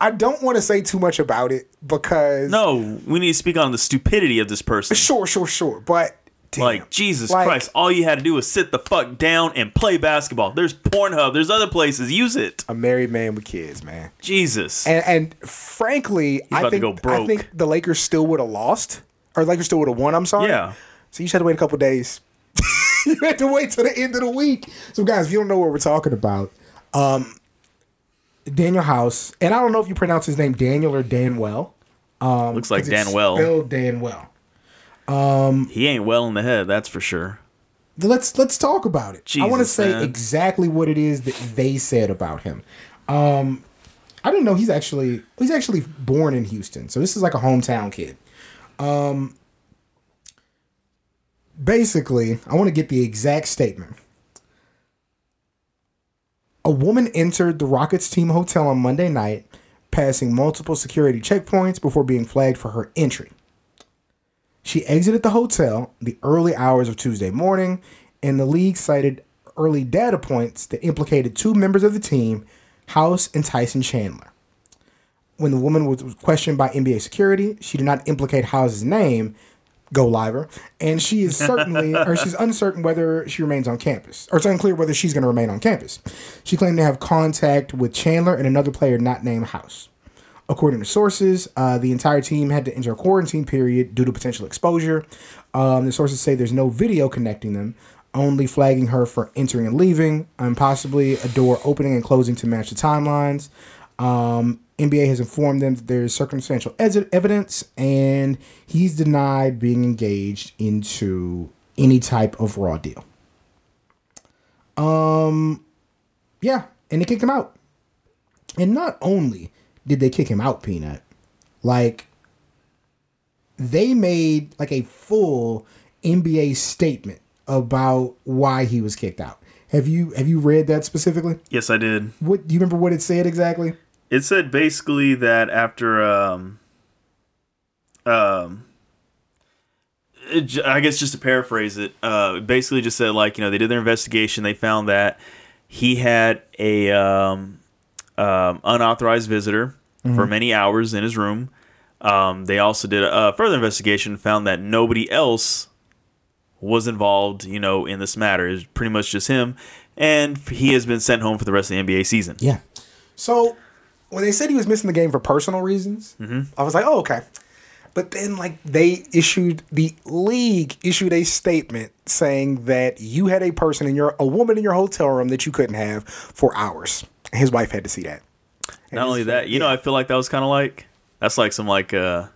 Speaker 2: I don't want to say too much about it because
Speaker 3: No, we need to speak on the stupidity of this person.
Speaker 2: sure, sure, sure, but damn.
Speaker 3: Like Jesus
Speaker 2: Like,
Speaker 3: Christ, all you had to do was sit the fuck down and play basketball. There's Pornhub, there's other places. Use it.
Speaker 2: a married man with kids, man.
Speaker 3: Jesus.
Speaker 2: And, and frankly, I think. I think the Lakers still would have lost, or Lakers still would have won. I'm sorry.
Speaker 3: Yeah.
Speaker 2: So you just had to wait a couple days. you had to wait till the end of the week. So guys, if you don't know what we're talking about, um, Daniel House, and I don't know if you pronounce his name Daniel or Danwell.
Speaker 3: Looks like
Speaker 2: it's
Speaker 3: Dan Well.
Speaker 2: Spelled Danwell.
Speaker 3: He ain't well in the head, that's for sure.
Speaker 2: let's let's talk about it. I want to say
Speaker 3: man.
Speaker 2: exactly what it is that they said about him. Um, I didn't know he's actually he's actually born in Houston, so this is like a hometown kid. Um, basically, I want to get the exact statement. A woman entered the Rockets team hotel on Monday night, passing multiple security checkpoints before being flagged for her entry. She exited the hotel the early hours of Tuesday morning, and the league cited early data points that implicated two members of the team, House and Tyson Chandler. When the woman was questioned by NBA security, she did not implicate House's name, Go Liver, and she is certainly, or she's uncertain whether she remains on campus, or it's unclear whether she's going to remain on campus. She claimed to have contact with Chandler and another player not named House. According to sources, uh, the entire team had to enter a quarantine period due to potential exposure. Um, the sources say there's no video connecting them, only flagging her for entering and leaving, and possibly a door opening and closing to match the timelines.
Speaker 4: Um, NBA has informed them that there is circumstantial evidence, and he's denied being engaged into any type of raw deal. Um, yeah, and they kicked him out. And not only did they kick him out, Peanut, like they made like a full NBA statement about why he was kicked out. Have you have you read that specifically?
Speaker 3: Yes, I did.
Speaker 4: What do you remember what it said exactly?
Speaker 3: It said basically that after um um it, I guess just to paraphrase it, uh, basically just said like you know they did their investigation, they found that he had a um, um, unauthorized visitor for many hours in his room. Um, they also did a, a further investigation, found that nobody else was involved, you know, in this matter. It's pretty much just him, and he has been sent home for the rest of the NBA season.
Speaker 4: Yeah.
Speaker 2: So when they said he was missing the game for personal reasons,
Speaker 3: Mm-hmm.
Speaker 2: I was like, oh, okay. But then, like, they issued the league issued a statement saying that you had a person in your a woman in your hotel room that you couldn't have for hours. His wife had to see that.
Speaker 3: Not only that, you know, I feel like that was kind of like that's like some like uh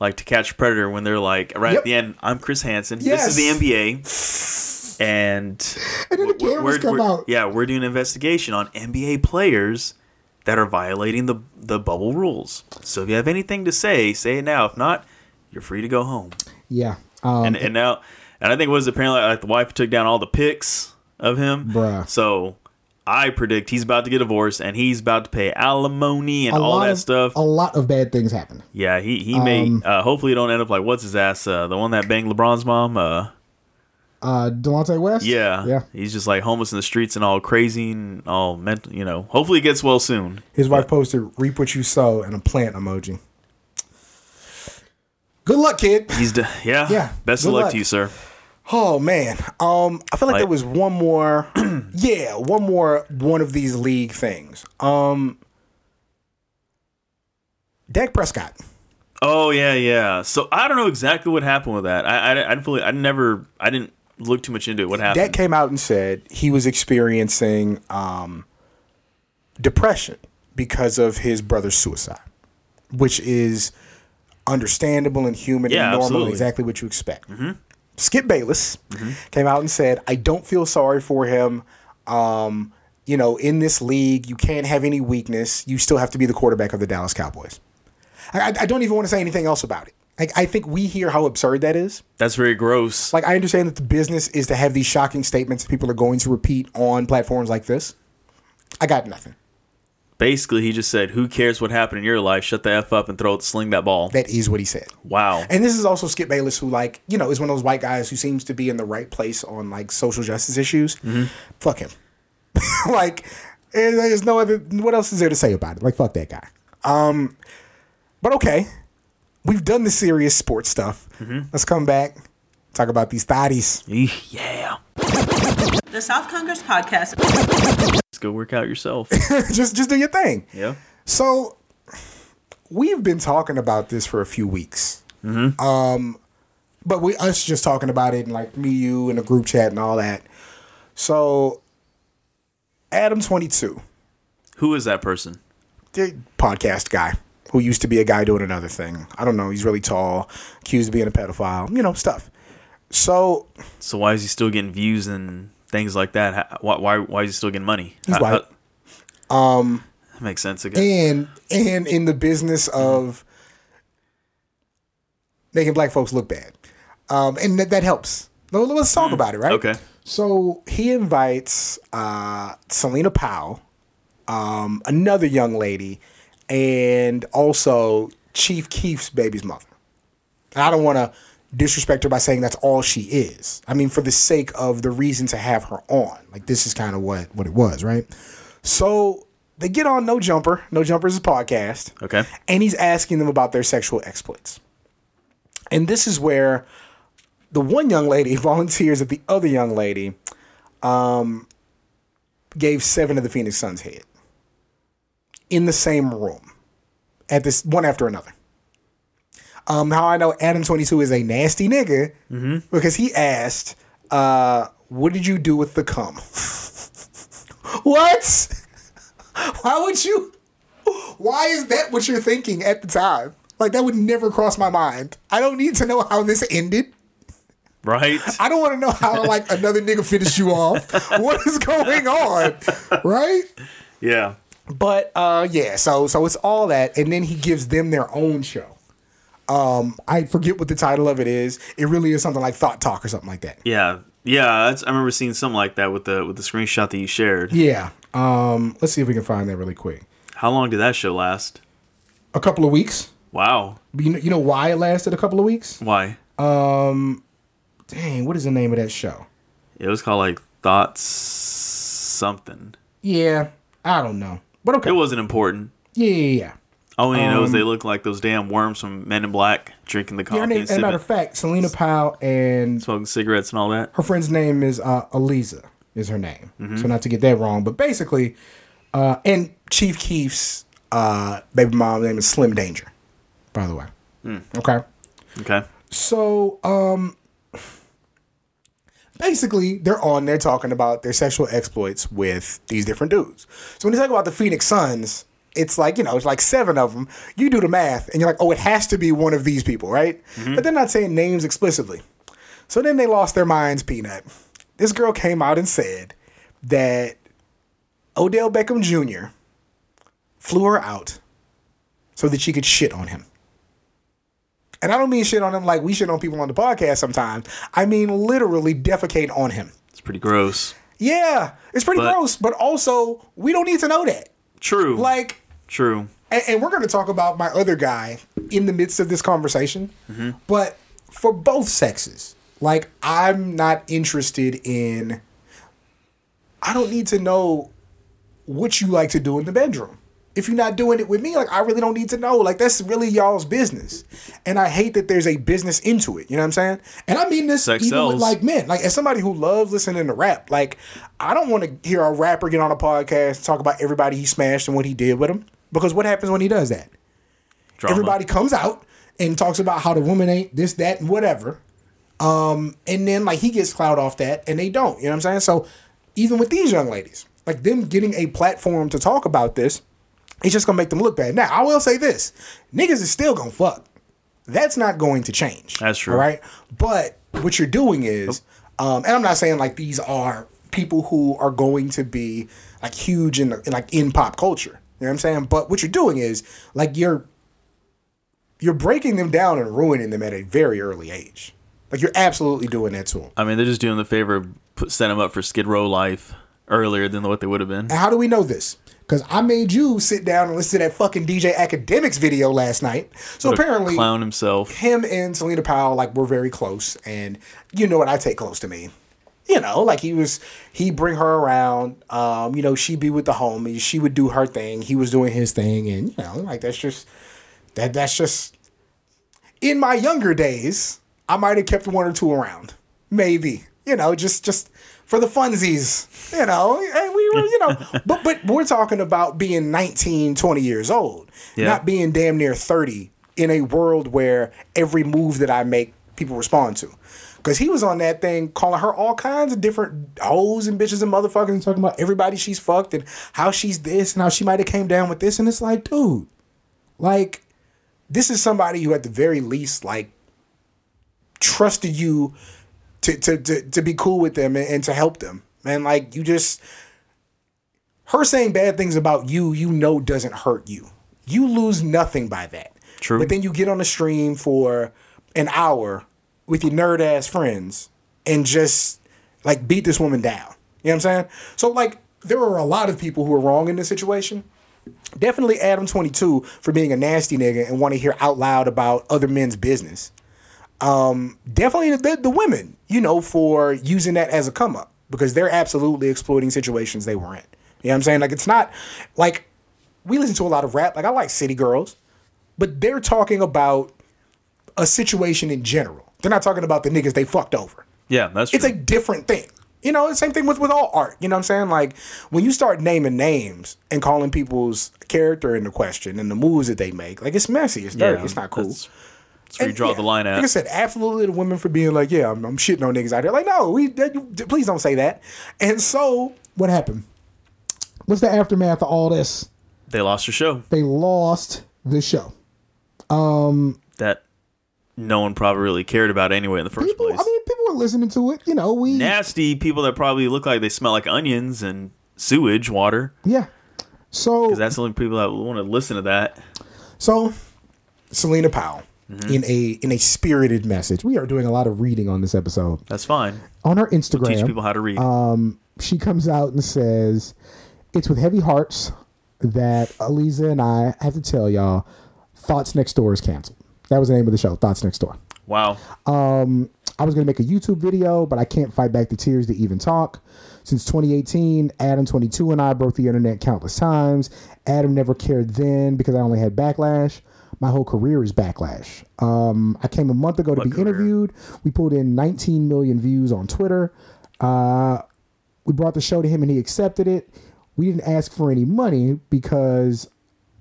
Speaker 3: like to catch predator when they're like right
Speaker 2: Yep.
Speaker 3: at the end. I'm Chris Hansen.
Speaker 2: Yes.
Speaker 3: This is the NBA, and
Speaker 4: And then the
Speaker 3: we're-
Speaker 4: cameras come
Speaker 3: we're-
Speaker 4: out.
Speaker 3: Yeah, we're doing an investigation on NBA players that are violating the the bubble rules. So if you have anything to say, say it now. If not, you're free to go home.
Speaker 4: Yeah. Um,
Speaker 3: And and now, and I think it was apparently like the wife took down all the pics of him.
Speaker 4: Bruh.
Speaker 3: So. I predict he's about to get divorced and he's about to pay alimony and
Speaker 4: a
Speaker 3: all that
Speaker 4: of,
Speaker 3: stuff.
Speaker 4: A lot of bad things happen.
Speaker 3: Yeah, he he may.
Speaker 4: Um,
Speaker 3: Uh, hopefully, don't end up like what's his ass, uh, the one that banged LeBron's mom. Uh,
Speaker 4: Uh, Delonte West.
Speaker 3: yeah,
Speaker 4: Yeah.
Speaker 3: He's just like homeless in the streets and all crazy and all mental. You know. Hopefully, he gets well soon.
Speaker 2: His wife posted "reap what you sow" and a plant emoji. Good luck, kid.
Speaker 3: He's d- yeah.
Speaker 4: Yeah,
Speaker 3: Best of luck,
Speaker 2: luck.
Speaker 3: to you, sir.
Speaker 2: Oh man, um, I feel like,
Speaker 3: Like-
Speaker 2: there was one more. yeah, one more one of these league things. Um, Dak Prescott.
Speaker 3: Oh yeah, yeah. So I don't know exactly what happened with that. I I, I didn't fully. I never. I didn't look too much into it. What happened?
Speaker 2: Dak came out and said he was experiencing um, depression because of his brother's suicide, which is understandable and human
Speaker 3: Yeah,
Speaker 2: and normal
Speaker 3: absolutely.
Speaker 2: exactly what you expect. Skip Bayless came out and said, I don't feel sorry for him. Um, you know, in this league, you can't have any weakness. You still have to be the quarterback of the Dallas Cowboys. I, I- I don't even want to say anything else about it. Like, I think we hear how absurd that is.
Speaker 3: That's very gross.
Speaker 2: Like, I understand that the business is to have these shocking statements that people are going to repeat on platforms like this. I got nothing.
Speaker 3: Basically, he just said, "Who cares what happened in your life? Shut the f up and throw it, sling that ball."
Speaker 2: That is what he said.
Speaker 3: Wow.
Speaker 2: And this is also Skip Bayless, who like you know is one of those white guys who seems to be in the right place on like social justice issues. Fuck him. like, eh, there's no other. What else is there to say about it? Like, fuck that guy. Um, but okay, we've done the serious sports stuff. Let's come back talk about these thotties.
Speaker 3: Yeah.
Speaker 1: The South Congress podcast
Speaker 3: Let's go work out yourself.
Speaker 2: just just do your thing.
Speaker 3: yeah.
Speaker 2: So we've been talking about this for a few weeks. Um, but we us just talking about it and like me, you, and a group chat and all that. So Adam twenty two,
Speaker 3: Who is that person?
Speaker 2: the podcast guy who used to be a guy doing another thing. I don't know. He's really tall, accused of being a pedophile. You know stuff. So
Speaker 3: So why is he still getting views and things like that? Why why, why is he still getting money?
Speaker 2: He's white.
Speaker 3: um, that makes sense. again.
Speaker 2: and and in the business of making black folks look bad, um, and that, that helps. Let's talk about it, right?
Speaker 3: okay.
Speaker 2: So he invites uh, Celina Powell, um, another young lady, and also Chief Keef's baby's mother. I don't want to disrespect her by saying that's all she is. I mean, for the sake of the reason to have her on, like this is kind of what what it was, right? So they get on No Jumper. No Jumper is a podcast
Speaker 3: Okay.
Speaker 2: and he's asking them about their sexual exploits. And this is where the one young lady volunteers that the other young lady um, gave seven of the Phoenix Suns head in the same room at this one after another. Um, how I know Adam twenty two is a nasty nigga because he asked, uh, "What did you do with the cum?" what? Why would you? why is that what you're thinking at the time? Like that would never cross my mind. I don't need to know how this ended.
Speaker 3: Right?
Speaker 2: I don't want to know how like another nigga finished you off. what is going on? Right?
Speaker 3: Yeah.
Speaker 2: But uh yeah, so so it's all that and then he gives them their own show. Um I forget what the title of it is. It really is something like Thought Talk or something like that.
Speaker 3: Yeah. Yeah. I remember seeing something like that with the with the screenshot that you shared.
Speaker 2: Yeah. Um let's see if we can find that really quick.
Speaker 3: How long did that show last?
Speaker 2: A couple of weeks.
Speaker 3: Wow.
Speaker 2: You know, you know why it lasted a couple of weeks?
Speaker 3: Why?
Speaker 2: Um, dang, what is the name of that show?
Speaker 3: It was called like Thoughts something.
Speaker 2: Yeah, I don't know. But okay.
Speaker 3: It wasn't important.
Speaker 2: yeah, yeah, yeah.
Speaker 3: All I know is they look like those damn worms from Men in Black drinking the coffee
Speaker 2: her name,
Speaker 3: and
Speaker 2: as a matter of fact, Celina Powell and
Speaker 3: smoking cigarettes and all that.
Speaker 2: her friend's name is uh, Aliza is her name. So not to get that wrong, but basically, uh, and Chief Keef's uh, baby mom name is Slim Danger, by the way. Okay.
Speaker 3: Okay.
Speaker 2: So, um, basically, they're on there talking about their sexual exploits with these different dudes. So when you talk about the Phoenix Suns, it's like you know, it's like seven of them. You do the math, and you're like, oh, it has to be one of these people, right? Mm-hmm. But they're not saying names explicitly. So then they lost their minds. Peanut. This girl came out and said that Odell Beckham Jr. flew her out so that she could shit on him. And I don't mean shit on him like we shit on people on the podcast sometimes. I mean literally defecate on him.
Speaker 3: It's pretty gross.
Speaker 2: Yeah, it's pretty
Speaker 3: But-
Speaker 2: gross, but also we don't need to know that.
Speaker 3: True.
Speaker 2: Like,
Speaker 3: True.
Speaker 2: and, and we're going to talk about my other guy in the midst of this conversation. Mm-hmm. But for both sexes, like, I'm not interested in. I don't need to know what you like to do in the bedroom. If you're not doing it with me, like I really don't need to know. Like that's really y'all's business. And I hate that there's a business into it. You know what I'm saying? And I mean this
Speaker 3: Sex
Speaker 2: even with like men. Like as somebody who loves listening to rap, like I don't want to hear a rapper get on a podcast talk about everybody he smashed and what he did with them. Because what happens when he does that?
Speaker 3: Drama.
Speaker 2: Everybody comes out and talks about how the woman ain't this, that, and whatever. Um, and then like he gets clout off that and they don't. You know what I'm saying? So even with these young ladies, like them getting a platform to talk about this, it's just gonna make them look bad. Now, I will say this: niggas is still gonna fuck. That's not going to change.
Speaker 3: That's true.
Speaker 2: All right. But what you're doing is, um, and I'm not saying like these are people who are going to be like huge in, the, in like in pop culture. You know what I'm saying? But what you're doing is like you're you're breaking them down and ruining them at a very early age. Like you're absolutely doing that to them.
Speaker 3: I mean, they're just doing the favor of put, set them up for Skid Row life earlier than what they would have been.
Speaker 2: And how do we know this? Because I made you sit down and listen to that fucking DJ Akademiks video last night. So
Speaker 3: What
Speaker 2: apparently,
Speaker 3: clown himself.
Speaker 2: him and Celina Powell like were very close, and you know what I take close to me. You know, like he was, he bring her around. Um, you know, she'd be with the homies. She would do her thing. He was doing his thing, and you know, like that's just that. That's just in my younger days. I might have kept one or two around, maybe. You know, just just for the funsies. You know, and we were, you know, but but we're talking about being 19, 20 years old,
Speaker 3: Yeah.
Speaker 2: not being damn near 30 in a world where every move that I make, people respond to. Because he was on that thing calling her all kinds of different hoes and bitches and motherfuckers and talking about everybody she's fucked and how she's this and how she might have came down with this. And it's like, dude, like, this is somebody who at the very least, like, trusted you to, to, to, to be cool with them and, and to help them. And like, you just, her saying bad things about you, you know, doesn't hurt you. You lose nothing by that.
Speaker 3: True.
Speaker 2: But then you get on the stream for an hour with your nerd ass friends and just like beat this woman down. You know what I'm saying? So like there are a lot of people who are wrong in this situation. Definitely Adam 22 for being a nasty nigga and want to hear out loud about other men's business. Um, definitely the, the women, you know, for using that as a come up because they're absolutely exploiting situations they were in. You know what I'm saying? Like it's not like we listen to a lot of rap. Like I like City Girls, but they're talking about a situation in general. They're not talking about the niggas they fucked over.
Speaker 3: Yeah, that's true.
Speaker 2: It's a different thing. You know, the same thing with, with all art. You know what I'm saying? Like when you start naming names and calling people's character into question and the moves that they make, like it's messy, it's dirty,
Speaker 3: Yeah,
Speaker 2: it's not cool.
Speaker 3: That's, where you draw
Speaker 2: yeah,
Speaker 3: the line
Speaker 2: Like I said, absolutely the women for being like, yeah, I'm, I'm shitting on niggas out there. Like, no, we that, you, please don't say that. And so
Speaker 4: What happened? What's the aftermath of all this?
Speaker 3: They lost their show.
Speaker 4: They lost the show.
Speaker 3: Um, That no one probably really cared about anyway in the first
Speaker 4: People,
Speaker 3: place.
Speaker 4: I mean, people were listening to it. You know, we
Speaker 3: Nasty people that probably look like they smell like onions and sewage water.
Speaker 4: yeah. So
Speaker 3: Because that's the only people that want to listen to that.
Speaker 2: So, Celina Powell,
Speaker 3: Mm-hmm.
Speaker 2: in a in a spirited message,
Speaker 4: we are doing a lot of reading on this episode.
Speaker 3: That's fine.
Speaker 4: On her
Speaker 3: Teach
Speaker 4: Instagram,
Speaker 3: people how to read.
Speaker 4: she comes out and says, "It's with heavy hearts that Aliza and I have to tell y'all, Thots Next Door is canceled." That was the name of the show, Thots Next Door.
Speaker 3: wow.
Speaker 4: I was going to make a YouTube video, but I can't fight back the tears to even talk. Since 2018, Adam22 and I broke the internet countless times. Adam never cared then because I only had backlash. My whole career is backlash. Um, I came a month ago to
Speaker 3: What
Speaker 4: be
Speaker 3: career?
Speaker 4: interviewed. We pulled in 19 million views on Twitter. Uh, we brought the show to him and he accepted it. We didn't ask for any money because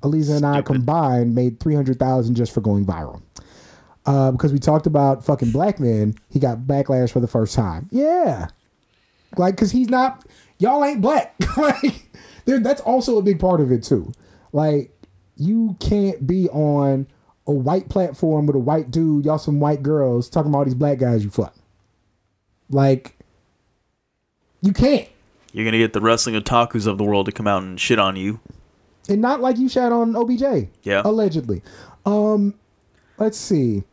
Speaker 4: Aliza and I
Speaker 3: Stupid.
Speaker 4: combined made 300,000 just for going viral uh, because we talked about fucking black men, he got backlash for the first time. Yeah, like because he's not. Y'all ain't black. like, that's also a big part of it too. Like, you can't be on a white platform with a white dude, y'all some white girls talking about all these black guys you fuck. Like, you can't.
Speaker 3: You're going to get the wrestling otakus of the world to come out and shit on you.
Speaker 4: And not like you shat on OBJ.
Speaker 3: Yeah.
Speaker 4: Allegedly. Um, let's see.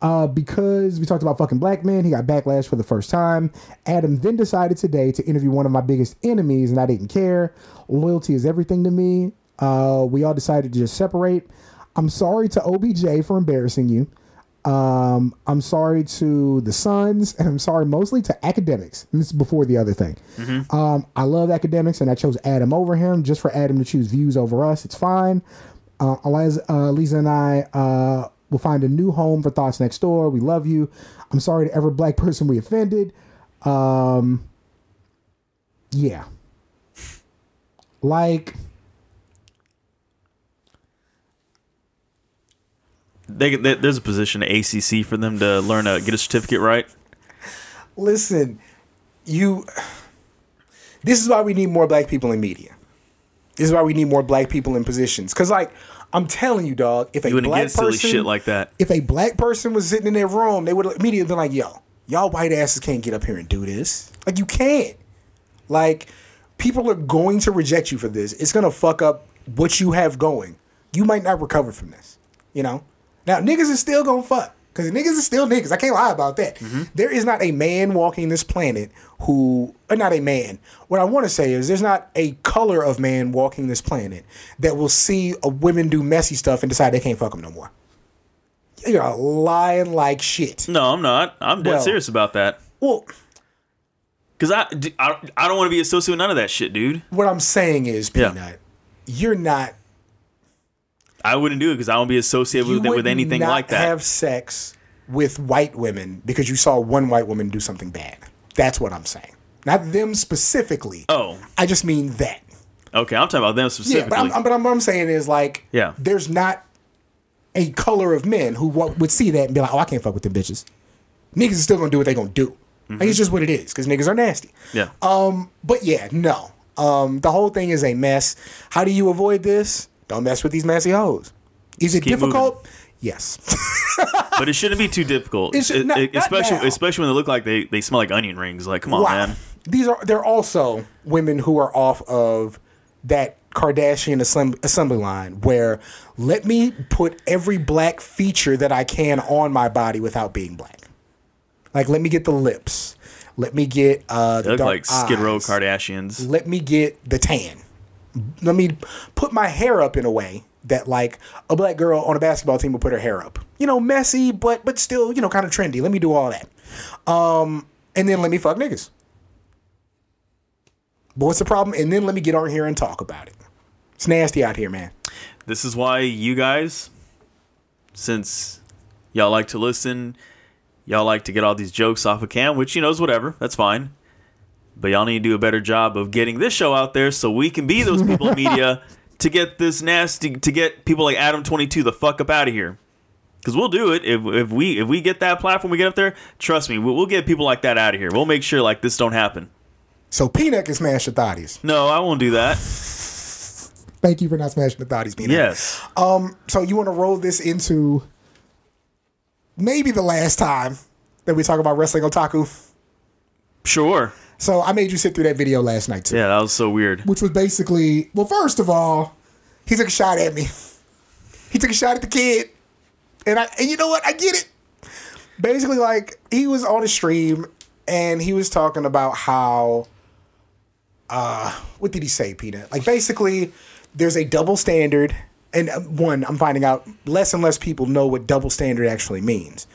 Speaker 4: Uh, because we talked about fucking black men, he got backlash for the first time. Adam then decided today to interview one of my biggest enemies, and I didn't care. Loyalty is everything to me. Uh, we all decided to just separate. I'm sorry to OBJ for embarrassing you. Um, I'm sorry to the Suns, and I'm sorry mostly to Akademiks. And this is before the other thing. Um, I love Akademiks, and I chose Adam over him just for Adam to choose views over us. It's fine. Uh, Eliza, uh, Lisa and I uh, will find a new home for Thots Next Door. We love you. I'm sorry to every black person we offended. Um, yeah. Like,
Speaker 3: They, they, there's a position at ACC for them to learn to get a certificate right.
Speaker 2: listen, you. This is why we need more black people in media. This is why we need more black people in positions. Cause like I'm telling you, dog, if a
Speaker 3: You
Speaker 2: black
Speaker 3: get silly
Speaker 2: person,
Speaker 3: shit like that.
Speaker 2: if a black person was sitting in their room, they would immediately been like, "Yo, y'all white asses can't get up here and do this. Like you can't. Like people are going to reject you for this. It's gonna fuck up what you have going. You might not recover from this. You know. Now niggas is still gonna fuck because niggas is still niggas. I can't lie about that. Mm-hmm. There is not a man walking this planet who, or not a man. What I want to say is there's not a color of man walking this planet that will see a women do messy stuff and decide they can't fuck them no more. You're lying like shit.
Speaker 3: No, I'm not. I'm dead
Speaker 2: Well-
Speaker 3: serious about that.
Speaker 2: Well,
Speaker 3: Because I, I, I don't want to be associated with none of that shit, dude.
Speaker 2: what I'm saying is,
Speaker 3: Yeah.
Speaker 2: Peanut, you're not.
Speaker 3: I wouldn't do it because I won't be associated with, with anything like that.
Speaker 2: Have sex with white women because you saw one white woman do something bad. That's what I'm saying. Not them specifically.
Speaker 3: oh,
Speaker 2: I just mean that.
Speaker 3: okay. I'm talking about them
Speaker 2: Yeah,
Speaker 3: specifically.
Speaker 2: but, I'm, I'm- but I'm, what I'm saying is like,
Speaker 3: Yeah.
Speaker 2: there's not a color of men who wa- would see that and be like, oh, I can't fuck with them bitches. Niggas is still gonna do what they gonna do. Like, it's just what it is because niggas are nasty.
Speaker 3: yeah.
Speaker 2: Um, but yeah, no. Um, the whole thing is a mess. How do you avoid this? Don't mess with these messy hoes. Is it difficult? Yes.
Speaker 3: but it shouldn't be too difficult,
Speaker 2: It should- not-
Speaker 3: it-
Speaker 2: not
Speaker 3: especially
Speaker 2: now.
Speaker 3: especially when they look like they, they smell like onion rings. Like, come on,
Speaker 2: wow.
Speaker 3: man.
Speaker 2: These are they're also women who are off of that Kardashian assemb- assembly line where let me put every black feature that I can on my body without being black. Like let me get the lips. Let me get uh
Speaker 3: They
Speaker 2: the
Speaker 3: look
Speaker 2: dark
Speaker 3: like Skid Row. Kardashians.
Speaker 2: let me get the tan. Let me put my hair up in a way that like a black girl on a basketball team would put her hair up. You know, messy, but but still, you know, kind of trendy. Let me do all that. Um, and then let me fuck niggas. But what's the problem? And then let me get on here and talk about it. It's nasty out here, man.
Speaker 3: This is why you guys, since y'all like to listen, y'all like to get all these jokes off of cam, which you know is whatever. That's fine. But y'all need to do a better job of getting this show out there so we can be those people in media to get this nasty to get people like Adam twenty two the fuck up out of here. Because we'll do it if, if we if we get that platform, we get up there. Trust me, we'll, we'll get people like that out of here. We'll make sure like this don't happen.
Speaker 2: So Peanut can smash your thotties.
Speaker 3: No, I won't do that.
Speaker 2: Thank you for not smashing the thotties, Peanut.
Speaker 3: Yes. Um.
Speaker 2: So you want to roll this into maybe the last time that we talk about wrestling otaku?
Speaker 3: Sure.
Speaker 2: So I made you sit through that video last night too,
Speaker 3: Yeah, that was so weird.
Speaker 2: which was basically well, first of all, he took a shot at me. He took a shot at the kid, and I and you know what? I get it. Basically, like he was on a stream and he was talking about how uh what did he say, Peanut? Like basically there's a double standard and uh, one I'm finding out less and less people know what double standard actually means.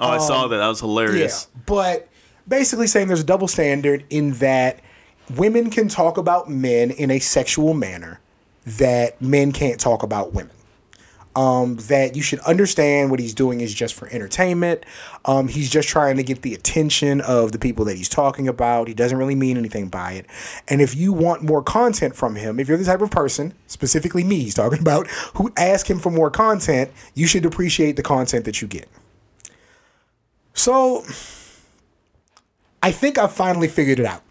Speaker 3: Oh, I saw that. That was hilarious.
Speaker 2: Yeah, but basically saying there's a double standard in that women can talk about men in a sexual manner that men can't talk about women. Um, that you should understand what he's doing is just for entertainment. Um, he's just trying to get the attention of the people that he's talking about. He doesn't really mean anything by it. And if you want more content from him, if you're the type of person, specifically me, he's talking about, who ask him for more content, you should appreciate the content that you get. So, I think I've finally figured it out.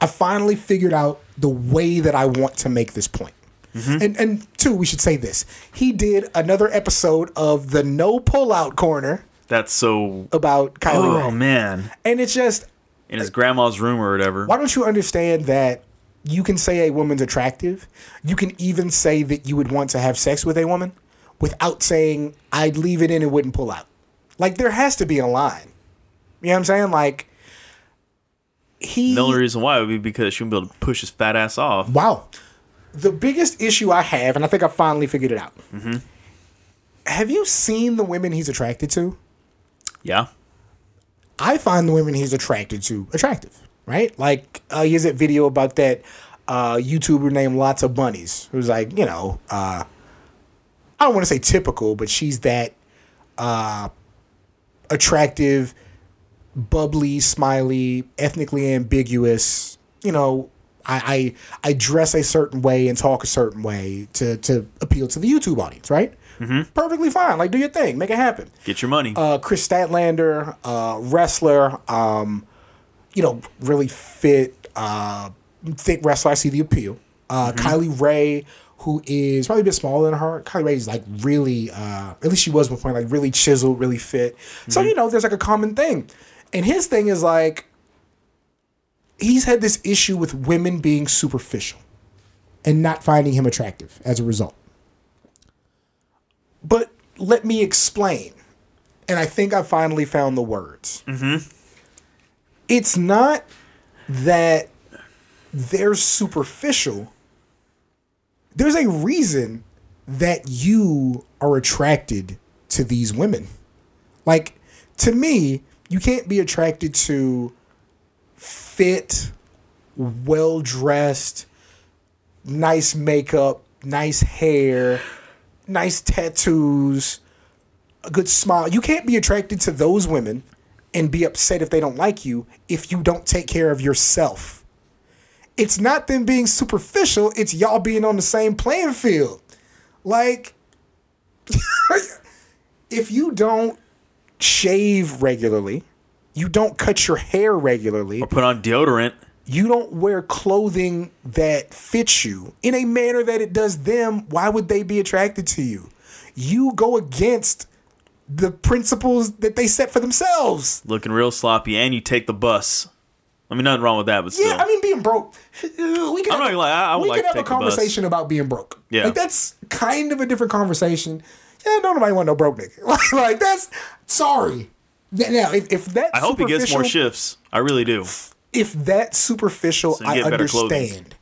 Speaker 2: I finally figured out the way that I want to make this point. Mm-hmm. And and two, we should say this. He did another episode of the no pullout corner
Speaker 3: That's so.
Speaker 2: about Kylie
Speaker 3: Oh
Speaker 2: Ray.
Speaker 3: man.
Speaker 2: And it's just
Speaker 3: In his grandma's room or whatever.
Speaker 2: why don't you understand that you can say a woman's attractive? You can even say that you would want to have sex with a woman without saying I'd leave it in and wouldn't pull out. Like there has to be a line. You know what I'm saying? Like he
Speaker 3: The only reason why would be because she wouldn't be able to push his fat ass off.
Speaker 2: Wow. The biggest issue I have, and I think I finally figured it out. Have you seen the women he's attracted to?
Speaker 3: Yeah.
Speaker 2: I find the women he's attracted to attractive, right? Like, uh, he has that video about that uh, YouTuber named Lots of Bunnies, who's like, you know, uh, I don't want to say typical, but she's that uh, attractive, bubbly, smiley, ethnically ambiguous. You know, I, I I dress a certain way and talk a certain way to to appeal to the YouTube audience, right? Mm-hmm. Perfectly fine. Like, do your thing, make it happen
Speaker 3: Get your money.
Speaker 2: uh, Kris Statlander, uh, wrestler, um, you know, really fit, uh, thick wrestler. I see the appeal. Uh, Kylie Rae, who is probably a bit smaller than her. Kylie Rae is like really, uh, at least she was one point, like really chiseled, really fit. So, you know, there's like a common thing. And his thing is like, he's had this issue with women being superficial and not finding him attractive as a result. But let me explain. And I think I finally found the words. Mm-hmm. It's not that they're superficial. There's a reason that you are attracted to these women. Like, to me, you can't be attracted to fit, well dressed, nice makeup, nice hair, nice tattoos, a good smile. You can't be attracted to those women and be upset if they don't like you if you don't take care of yourself. It's not them being superficial, it's y'all being on the same playing field. Like, if you don't shave regularly, you don't cut your hair regularly,
Speaker 3: or put on deodorant.
Speaker 2: you don't wear clothing that fits you in a manner that it does them, why would they be attracted to you? You go against the principles that they set for themselves.
Speaker 3: Looking real sloppy, and you take the bus. I mean, nothing wrong with that, but still.
Speaker 2: Yeah, I mean being broke. We could
Speaker 3: I'm not
Speaker 2: have,
Speaker 3: gonna lie, I- I would
Speaker 2: we
Speaker 3: like to
Speaker 2: have a conversation about being broke.
Speaker 3: Yeah.
Speaker 2: like that's kind of a different conversation. Yeah, no nobody want no broke nigga. like that's sorry. Now, if, if that
Speaker 3: I hope he gets more shifts. I really do.
Speaker 2: if that's superficial,
Speaker 3: So
Speaker 2: I
Speaker 3: get better clothing.
Speaker 2: understand.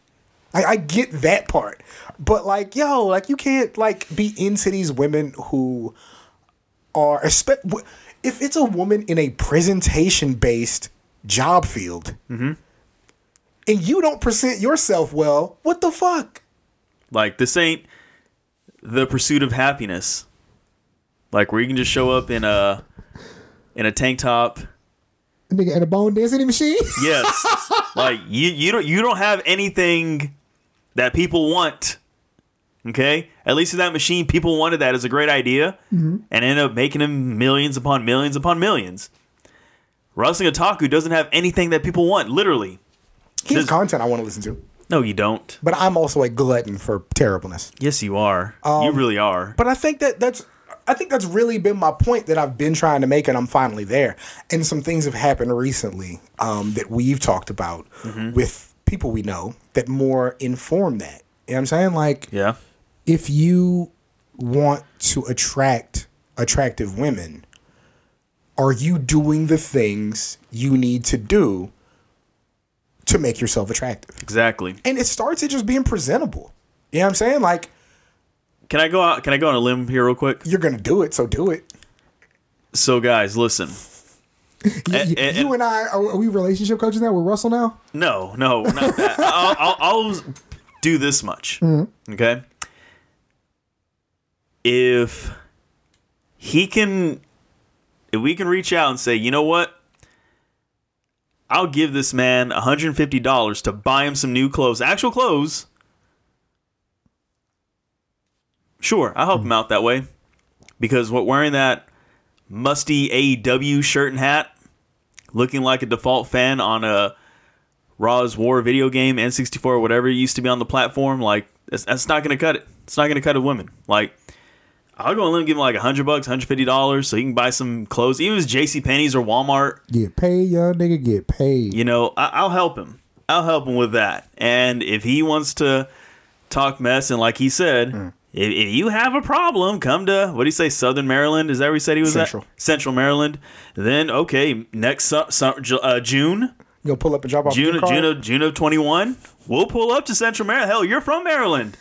Speaker 2: I, I get that part, but like, yo, like you can't like be into these women who are if it's a woman in a presentation based job field,
Speaker 3: Mm-hmm.
Speaker 2: and you don't present yourself well, what the fuck?
Speaker 3: Like this ain't the pursuit of happiness. Like where you can just show up in a in a tank top.
Speaker 2: Nigga in a bone dancing machine.
Speaker 3: Yes. like you you don't you don't have anything that people want. Okay? At least in that machine, people wanted that as a great idea and ended up making them millions upon millions upon millions. Wrestling Otaku doesn't have anything that people want, literally.
Speaker 2: Here's
Speaker 3: Does-
Speaker 2: content I want to listen to.
Speaker 3: No, you don't.
Speaker 2: but I'm also a glutton for terribleness.
Speaker 3: Yes, you are.
Speaker 2: Um,
Speaker 3: you really are.
Speaker 2: But I think that that's I think that's really been my point that I've been trying to make, and I'm finally there. And some things have happened recently um, that we've talked about with people we know that more inform that. You know what I'm saying? Like,
Speaker 3: Yeah.
Speaker 2: if you want to attract attractive women, are you doing the things you need to do to make yourself attractive?
Speaker 3: Exactly.
Speaker 2: And it starts at just being presentable. You know what I'm saying? Like,
Speaker 3: Can I go out? Can I go on a limb here real quick?
Speaker 2: you're gonna do it, so do it.
Speaker 3: So, guys, listen.
Speaker 4: You,
Speaker 3: and-
Speaker 4: you and I are, we relationship coaches now with Russell now?
Speaker 3: No, no, not that. I'll, I'll, I'll do this much. Mm-hmm. Okay. If he can, if we can reach out and say, you know what? I'll give this man $150 to buy him some new clothes, actual clothes. Sure, I'll help hmm. him out that way. Because what wearing that musty AEW shirt and hat, looking like a default fan on a Raw's War video game, N64, or whatever it used to be on the platform, like that's, that's not gonna cut it. It's not gonna cut a woman. Like I'll go and let him give him like a hundred bucks, hundred fifty dollars, so he can buy some clothes, even if it's J.C. Penney's or Walmart.
Speaker 4: Get paid, young nigga. Get paid.
Speaker 3: You know, I, I'll help him. I'll help him with that. And if he wants to talk mess, and like he said, hmm. If, if you have a problem, come to what do you say, Southern Maryland? Is that where he said he was
Speaker 2: Central.
Speaker 3: at? Central Maryland. Then okay, next su- su- uh, June.
Speaker 2: You'll pull up and drop off
Speaker 3: June? June, of, June of 21, we'll pull up to Central Maryland. Hell, you're from Maryland.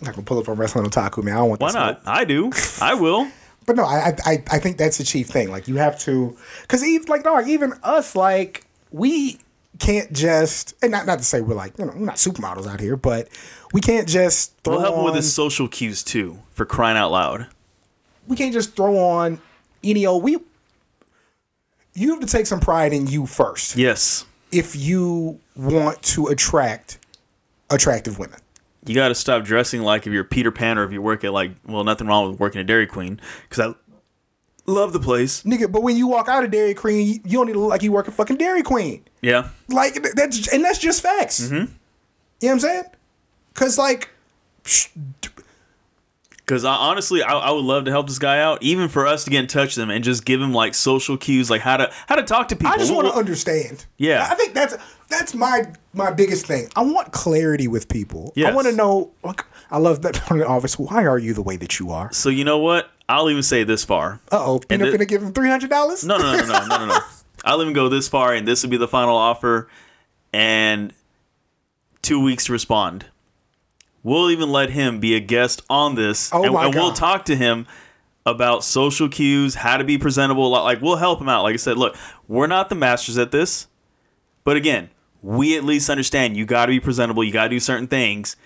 Speaker 2: I'm not gonna pull up on wrestling otaku, man. I don't want
Speaker 3: Why not?
Speaker 2: smoke.
Speaker 3: I do. I will.
Speaker 2: But no, I, I I think that's the chief thing. Like you have to, because even like dog, even us, like we can't just and not not to say we're like you know we're not supermodels out here, but we can't just throw
Speaker 3: We'll help
Speaker 2: on,
Speaker 3: with his social cues too, for crying out loud.
Speaker 2: we can't just throw on any old we. You have to take some pride in you first
Speaker 3: Yes.
Speaker 2: if you want to attract attractive women.
Speaker 3: You got to stop dressing like if you're Peter Pan or if you work at like, well, nothing wrong with working at Dairy Queen because I love the place.
Speaker 2: Nigga, but when you walk out of Dairy Queen, you- don't need to look like you work at fucking Dairy Queen.
Speaker 3: Yeah.
Speaker 2: Like that's and that's just facts.
Speaker 3: Mm-hmm.
Speaker 2: You know what I'm saying? Cause like,
Speaker 3: Because I, honestly, I, I would love to help this guy out, even for us to get in touch with him and just give him like social cues, like how to how to talk to people.
Speaker 2: I just want to understand.
Speaker 3: Yeah.
Speaker 2: I think that's that's my my biggest thing. I want clarity with people. I want to know. Like, I love that of the office. Why are you the way that you are?
Speaker 3: so you know what? I'll even say this far.
Speaker 2: Uh oh, Peanut
Speaker 3: thi-
Speaker 2: finna give him three hundred dollars.
Speaker 3: No, no, no, no, no, no, no. I'll even go this far, and this will be the final offer, and two weeks to respond. We'll even let him be a guest on this,
Speaker 2: Oh
Speaker 3: and,
Speaker 2: my
Speaker 3: and we'll talk to him about social cues, how to be presentable. Like, we'll help him out. Like I said, look, we're not the masters at this, but again, we at least understand you got to be presentable. You got to do certain things.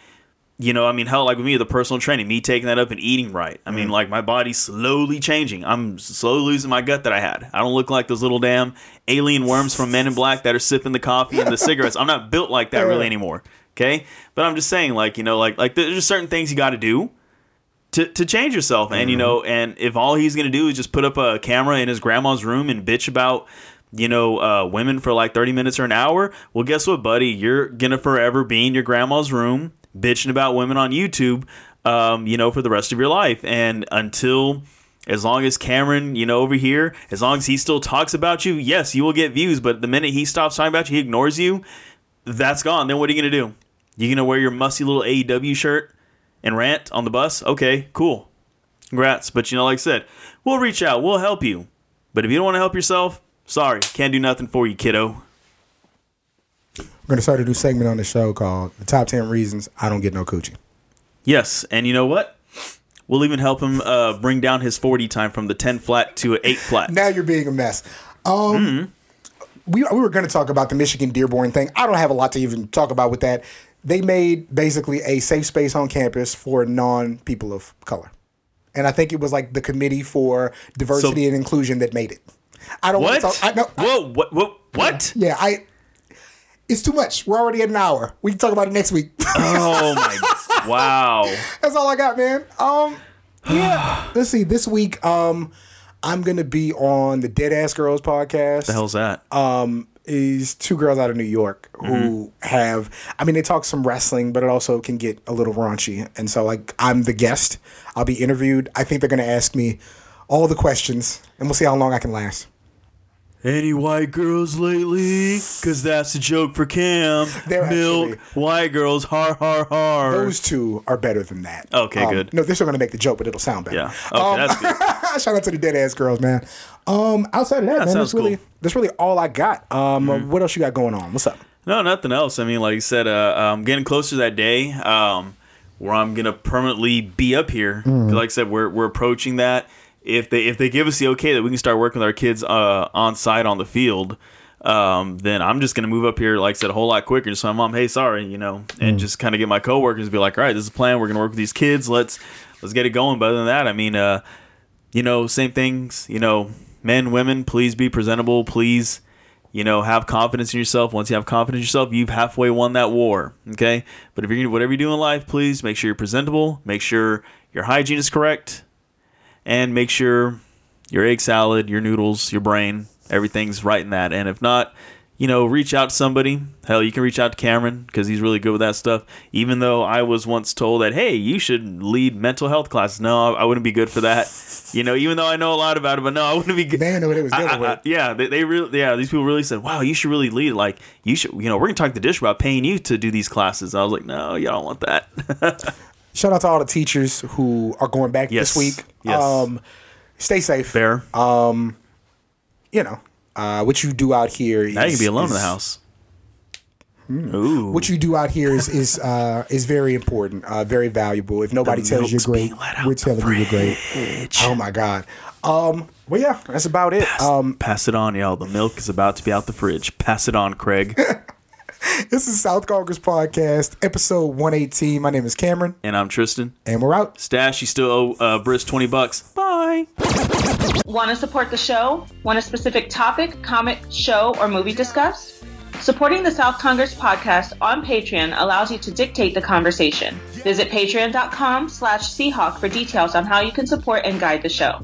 Speaker 3: You know, I mean, hell, like with me, the personal training, me taking that up and eating right. I
Speaker 2: Mm.
Speaker 3: mean, like my body's slowly changing. I'm slowly losing my gut that I had. I don't look like those little damn alien worms from Men in Black that are sipping the coffee and the cigarettes. I'm not built like that really anymore. Okay, but I'm just saying, like you know, like like there's just certain things you got to do to to change yourself, and you know, and if all he's gonna do is just put up a camera in his grandma's room and bitch about you know uh, women for like 30 minutes or an hour, well, guess what, buddy? You're gonna forever be in your grandma's room bitching about women on YouTube, um, you know, for the rest of your life, and until. As long as Cameron, you know, over here, as long as he still talks about you, yes, you will get views. But the minute he stops talking about you, he ignores you, that's gone. Then what are you gonna do? You gonna wear your musty little AEW shirt and rant on the bus? Okay, cool. Congrats. But you know, like I said, we'll reach out. We'll help you. But if you don't want to help yourself, sorry, can't do nothing for you, kiddo.
Speaker 2: We're gonna start a new segment on the show called "The Top Ten Reasons I Don't Get No Coochie."
Speaker 3: Yes, and you know what? We'll even help him uh, bring down his 40 time from the 10 flat to an 8 flat.
Speaker 2: Now you're being a mess. Um, we we were going to talk about the Michigan Dearborn thing. I don't have a lot to even talk about with that. They made basically a safe space on campus for non people of color, and I think it was like the Committee for Diversity
Speaker 3: So-
Speaker 2: and Inclusion that made it. I don't
Speaker 3: what?
Speaker 2: want to talk. I know.
Speaker 3: Whoa, what? What? What?
Speaker 2: yeah, I. It's too much. We're already at an hour. We can talk about it next week.
Speaker 3: Oh my! Wow.
Speaker 2: That's all I got, man. Um, yeah. Let's see. This week, um, I'm gonna be on the Dead Ass Girls podcast.
Speaker 3: The hell's that?
Speaker 2: Um, is two girls out of New York who have. I mean, they talk some wrestling, but it also can get a little raunchy. And so, like, I'm the guest. I'll be interviewed. I think they're going to ask me all the questions, and we'll see how long I can last.
Speaker 3: Any white girls lately? Cause that's a joke for Cam.
Speaker 2: They're
Speaker 3: Milk,
Speaker 2: actually-
Speaker 3: white girls, har har har.
Speaker 2: Those two are better than that.
Speaker 3: Okay,
Speaker 2: Um,
Speaker 3: good.
Speaker 2: No, they're still going to make the joke, but it'll sound better.
Speaker 3: yeah. Okay, that's good.
Speaker 2: Shout out to the dead ass girls, man. Um, outside of that, man, that's really
Speaker 3: cool. Mm-hmm.
Speaker 2: that's really all I got. Um, what else you got going on? What's up?
Speaker 3: No, nothing else. I mean, like I said, uh, I'm getting closer to that day um, where I'm gonna permanently be up here. 'Cause Like I said, we're we're approaching that. If they if they give us the okay that we can start working with our kids uh, on site on the field, um, then I'm just gonna move up here. Like I said, a whole lot quicker. Just so my mom, hey, sorry, you know, and just kind of get my coworkers to be like, all right, this is a plan. We're gonna work with these kids. Let's let's get it going. But other than that, I mean, uh, you know, same things. You know, men, women, please be presentable. Please, you know, have confidence in yourself. Once you have confidence in yourself, you've halfway won that war. Okay. But if you're whatever you do in life, please make sure you're presentable. Make sure your hygiene is correct, and make sure your egg salad, your noodles, your brain, everything's right in that. And if not, you know, reach out to somebody. Hell, you can reach out to Cameron because he's really good with that stuff. Even though I was once told that, hey, you should lead mental health classes. No, I wouldn't be good for that. You know, even though I know a lot about it, but no, I wouldn't be good.
Speaker 2: They know what they was dealing
Speaker 3: I- I-
Speaker 2: with.
Speaker 3: yeah, they, they really, yeah, these people really said, wow, you should really lead. Like, you should, you know, we're gonna talk to Dish about paying you to do these classes. I was like, no, y'all don't want that.
Speaker 2: Shout out to all the teachers who are going back
Speaker 3: Yes.
Speaker 2: this week.
Speaker 3: Yes.
Speaker 2: Um, stay safe.
Speaker 3: Fair.
Speaker 2: You know, uh, what you do out here. Is,
Speaker 3: now you can be alone in the
Speaker 2: is-
Speaker 3: house. Ooh.
Speaker 2: What you do out here is is uh, is very important, uh, very valuable. If nobody tells you great,
Speaker 3: being let out
Speaker 2: we're telling you you're great. Oh my god. Um, well, yeah, that's about it. Um,
Speaker 3: Pass it on, y'all. The milk is about to be out the fridge. Pass it on, Craig.
Speaker 2: this is South Congress Podcast, episode 118. My name is Cameron,
Speaker 3: and I'm Tristan.
Speaker 2: and we're out.
Speaker 3: Stash, you still owe uh, Briss 20 bucks. Bye.
Speaker 1: Want to support the show? Want a specific topic, comic, show, or movie discussed? Supporting the South Congress podcast on Patreon allows you to dictate the conversation. Visit patreon.com slash Seahawk for details on how you can support and guide the show.